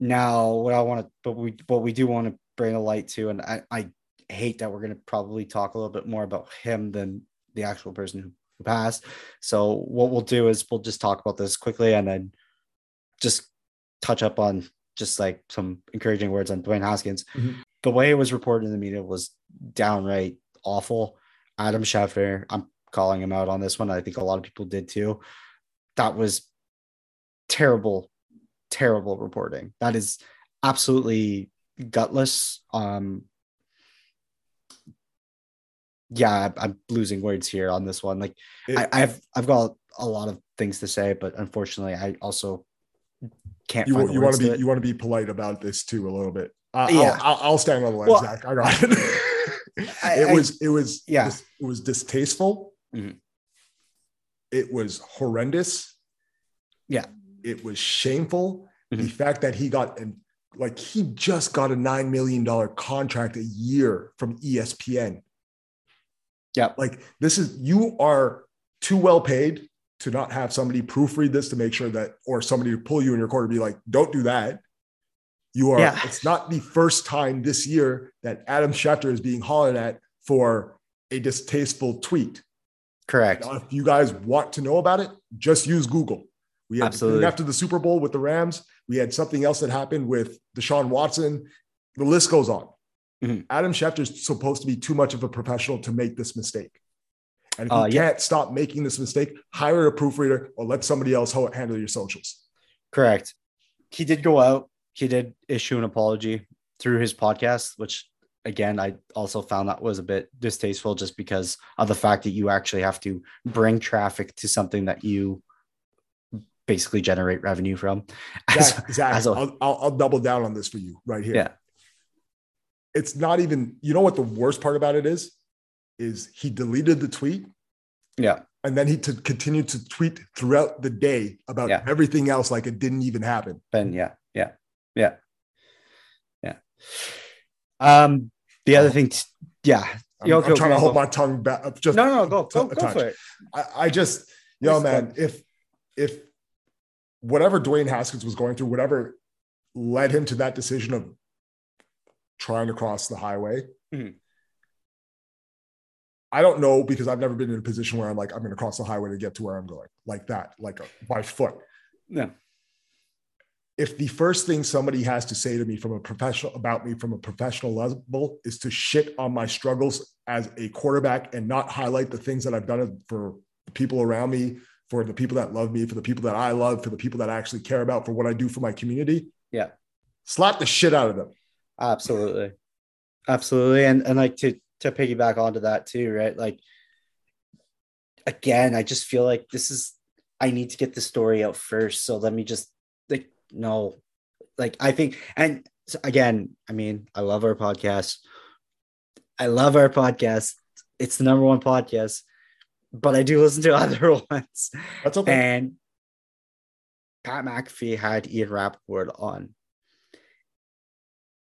Now, what I want to, but we, what we do want to bring a light to, and I, I hate that we're going to probably talk a little bit more about him than the actual person who, passed. So what we'll do is we'll just talk about this quickly and then just touch up on just like some encouraging words on Dwayne Haskins. Mhm. The way it was reported in the media was downright awful. Adam Schefter, I'm calling him out on this one. I think a lot of people did too. That was terrible, terrible reporting. That is absolutely gutless. Um, yeah, I'm losing words here on this one. Like It- I, I've I've got a lot of things to say, but unfortunately, I also can't. you, you want to be you want to be polite about this too a little bit. Uh, Yeah. I'll, I'll, stand on the line, Well, Zach. I got it. [laughs] It I- was it was yeah. it was distasteful. Mhm. It was horrendous. Yeah. It was shameful. The Mhm. fact that he got and like he just got a nine million dollar contract a year from ESPN. Yeah. Like this is you are too well paid to not have somebody proofread this to make sure that or somebody to pull you in your corner be like, don't do that. You are Yeah. it's not the first time this year that Adam Schefter is being hollered at for a distasteful tweet. Correct. Now, if you guys want to know about it, just use Google. We had Absolutely. after the Super Bowl with the Rams. We had something else that happened with Deshaun Watson. The list goes on. Mhm. Adam Schefter is supposed to be too much of a professional to make this mistake. And if Uh, you yeah. can't stop making this mistake, hire a proofreader or let somebody else handle your socials. Correct. He did go out. He did issue an apology through his podcast, which again I also found that was a bit distasteful, just because of the fact that you actually have to bring traffic to something that you basically generate revenue from. [laughs] As- Zach, Zach, as a- I'll, I'll, I'll double down on this for you right here. Yeah. It's not even, you know what the worst part about it is? Is he deleted the tweet yeah. and then he to continue to tweet throughout the day about Yeah. everything else like it didn't even happen. Ben, yeah, yeah, yeah, yeah. Um, the other thing, t- yeah. I'm, I'm trying to hold go. my tongue back. up Just No, no, no, go, go, go for it. I, I just, yo, man, if if whatever Dwayne Haskins was going through, whatever led him to that decision of trying to cross the highway, Mhm. I don't know because I've never been in a position where I'm like, I'm going to cross the highway to get to where I'm going, like that, like uh, by foot. Yeah, If the first thing somebody has to say to me from a professional about me from a professional level is to shit on my struggles as a quarterback and not highlight the things that I've done for the people around me, for the people that love me, for the people that I love, for the people that I actually care about, for what I do for my community, yeah. slap the shit out of them. Absolutely. Absolutely. And and like to to piggyback onto that too, right? Like again, I just feel like this is I need to get the story out first. So let me just like no. Like I think and so again, I mean, I love our podcast. I love our podcast. It's the number one podcast, but I do listen to [laughs] other ones. That's okay. And Pat McAfee had Ian Rapoport on.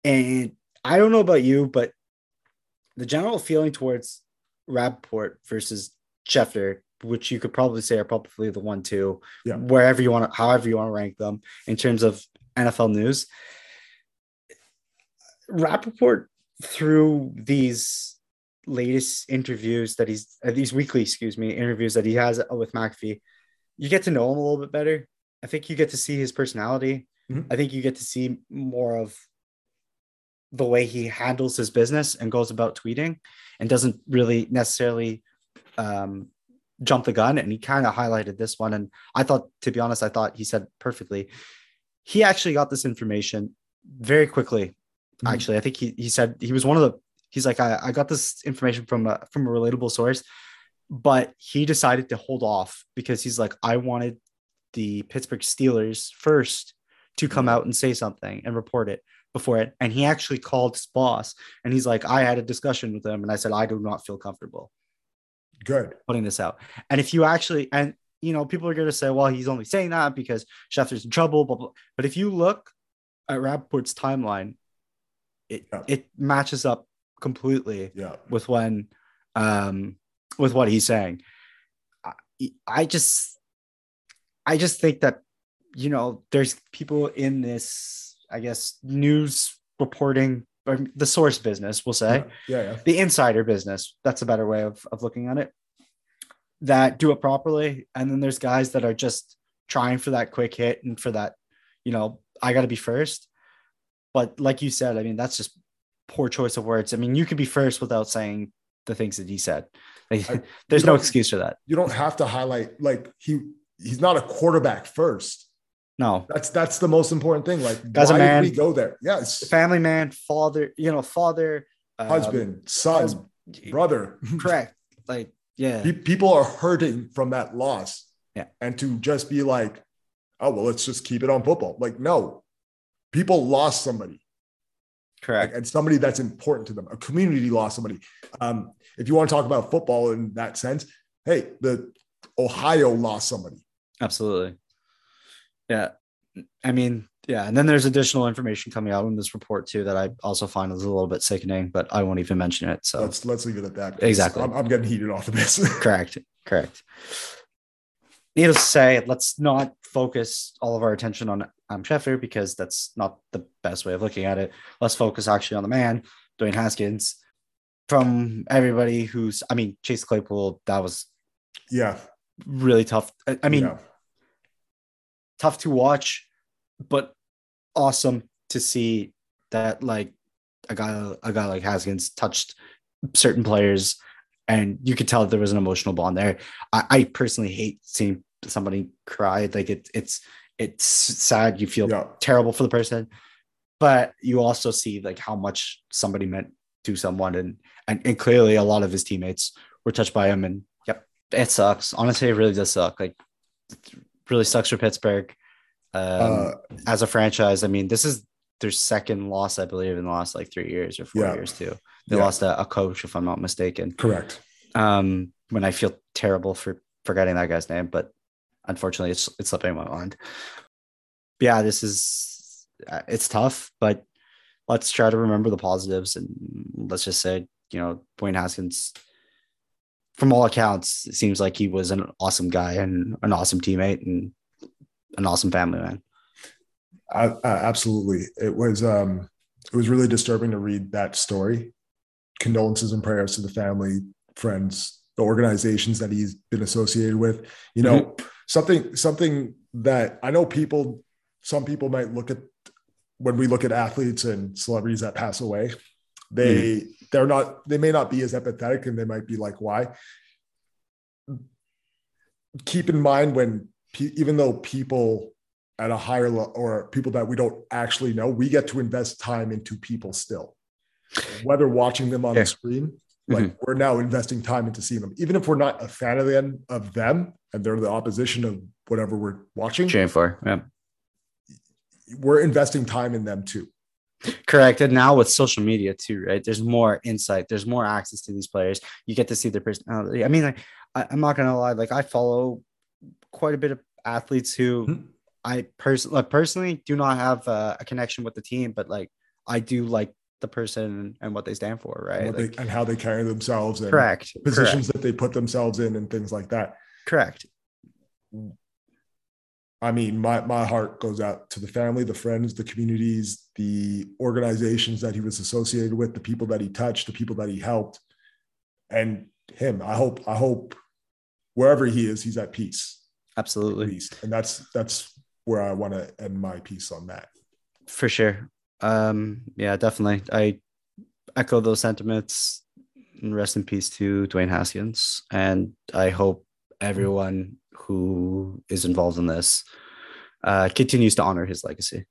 And I don't know about you, but the general feeling towards Rapoport versus Schefter, which you could probably say are probably the one two, Yeah. wherever you want to, however you want to rank them in terms of NFL news. Rappaport through these latest interviews that he's uh, these weekly, excuse me, interviews that he has with McAfee, you get to know him a little bit better. I think you get to see his personality. Mhm. I think you get to see more of the way he handles his business and goes about tweeting and doesn't really necessarily um, jump the gun. And he kind of highlighted this one. And I thought, to be honest, I thought he said perfectly. He actually got this information very quickly. Mhm. Actually, I think he, he said he was one of the, he's like, I, I got this information from a, from a relatable source, but he decided to hold off because he's like, I wanted the Pittsburgh Steelers first to come out and say something and report it before it. And he actually called his boss and he's like, I had a discussion with him and I said, I do not feel comfortable Good. putting this out. And if you actually, and you know, people are going to say, well, he's only saying that because Schefter's in trouble, blah, blah. But if you look at Rapoport's timeline, it, Yeah. it matches up completely Yeah. with when, um, with what he's saying. I, I just, I just think that, you know, there's people in this, I guess, news reporting or the source business, we'll say Yeah. Yeah. yeah. the insider business. That's a better way of, of looking at it. that do it properly, and then there's guys that are just trying for that quick hit and for that, you know, I got to be first. But like you said, I mean, that's just poor choice of words. I mean, you could be first without saying the things that he said. Like, I- [laughs] there's no excuse for that. You don't have to highlight like he he's not a quarterback first. No, That's that's the most important thing. Like Guy's a man. we go there? Yes. family man, father, you know, father, um, Husband, son, hus- brother. [laughs] correct. Like, yeah, people are hurting from that loss. Yeah. And to just be like, oh, well, let's just keep it on football. Like, no, people lost somebody correct. and somebody that's important to them. A community lost somebody. Um, if you want to talk about football in that sense, hey, the Ohio lost somebody. Absolutely. Yeah. I mean, yeah. And then there's additional information coming out in this report too that I also find is a little bit sickening, but I won't even mention it. So Let's let's leave it at that Exactly. I'm, I'm getting heated off of this. [laughs] correct. Correct. Needless to say, let's not focus all of our attention on um, Schefter because that's not the best way of looking at it. Let's focus actually on the man, Dwayne Haskins. From everybody who's, I mean, Chase Claypool, that was yeah. really tough. I, I mean, yeah. tough to watch, but awesome to see that like a guy a guy like Haskins touched certain players and you could tell that there was an emotional bond there. I, I personally hate seeing somebody cry. Like it it's it's sad. You feel Yeah. terrible for the person, but you also see like how much somebody meant to someone and and, and clearly a lot of his teammates were touched by him and yep, it sucks. Honestly, it really does suck. Like it really sucks for Pittsburgh. Um, Uh, as a franchise, I mean, this is their second loss, I believe, in the last like three years or four Yeah. years too. They Yeah. lost a, a coach, if I'm not mistaken. correct. Um, when I feel terrible for forgetting that guy's name, but unfortunately, it's it's slipping my mind. Yeah, this is uh, it's tough, but let's try to remember the positives and let's just say, you know, Dwayne Haskins, from all accounts, it seems like he was an awesome guy and an awesome teammate and an awesome family man. I, I, absolutely. It was um it was really disturbing to read that story. Condolences and prayers to the family, friends, the organizations that he's been associated with. You know, something something that I know people some people might look at when we look at athletes and celebrities that pass away, they hmm. they're not they may not be as empathetic and they might be like why keep in mind when pe- even though people at a higher level or people that we don't actually know, we get to invest time into people still. Whether watching them on Yeah. the screen, mm-hmm. like we're now investing time into seeing them, even if we're not a fan of them of them and they're the opposition of whatever we're watching, Cheering for, yeah. we're investing time in them too. Correct. And now with social media too, right? There's more insight. There's more access to these players. You get to see their personality. I mean, like, I, I'm not gonna lie. Like, I follow quite a bit of athletes who Mhm. I personally, like, personally, do not have uh, a connection with the team, but like, I do like the person and what they stand for, right? and, Like, they, and how they carry themselves and correct. positions that they put themselves in and things like that. Correct. I mean, my my heart goes out to the family, the friends, the communities, the organizations that he was associated with, the people that he touched, the people that he helped, and him. I hope I hope wherever he is, he's at peace. At Absolutely. least. And that's that's where I want to end my piece on that. For sure. Um, yeah, definitely. I echo those sentiments. And Rest in peace to Dwayne Haskins. And I hope everyone who is involved in this uh, continues to honor his legacy.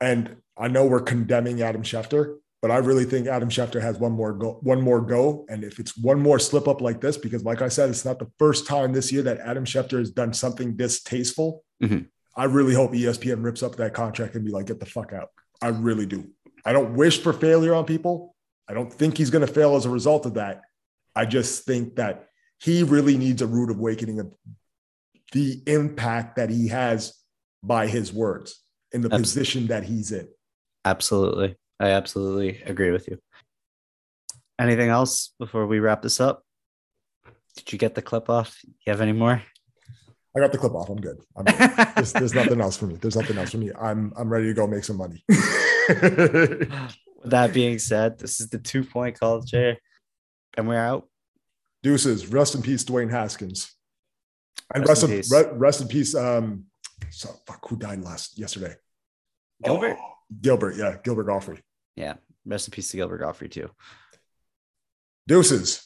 And I know we're condemning Adam Schefter, but I really think Adam Schefter has one more go, one more go. And if it's one more slip up like this, because like I said, it's not the first time this year that Adam Schefter has done something distasteful. Mhm. I really hope ESPN rips up that contract and be like, get the fuck out. I really do. I don't wish for failure on people. I don't think he's going to fail as a result of that. I just think that he really needs a rude awakening of the impact that he has by his words in the Abs- position that he's in. Absolutely. I absolutely agree with you. Anything else before we wrap this up? Did you get the clip off? You have any more? I got the clip off. I'm good. I'm good. There's, there's [laughs] nothing else for me. There's nothing else for me. I'm I'm ready to go make some money. With [laughs] that being said, this is the two point call culture, and we're out. Deuces. Rest in peace, Dwayne Haskins. And Rest rest, in in, peace. re- rest in peace. Um, so, fuck, who died last yesterday? Gilbert. Oh, Gilbert. Yeah, Gilbert Gottfried. Yeah. Rest in peace to Gilbert Gottfried too. Deuces.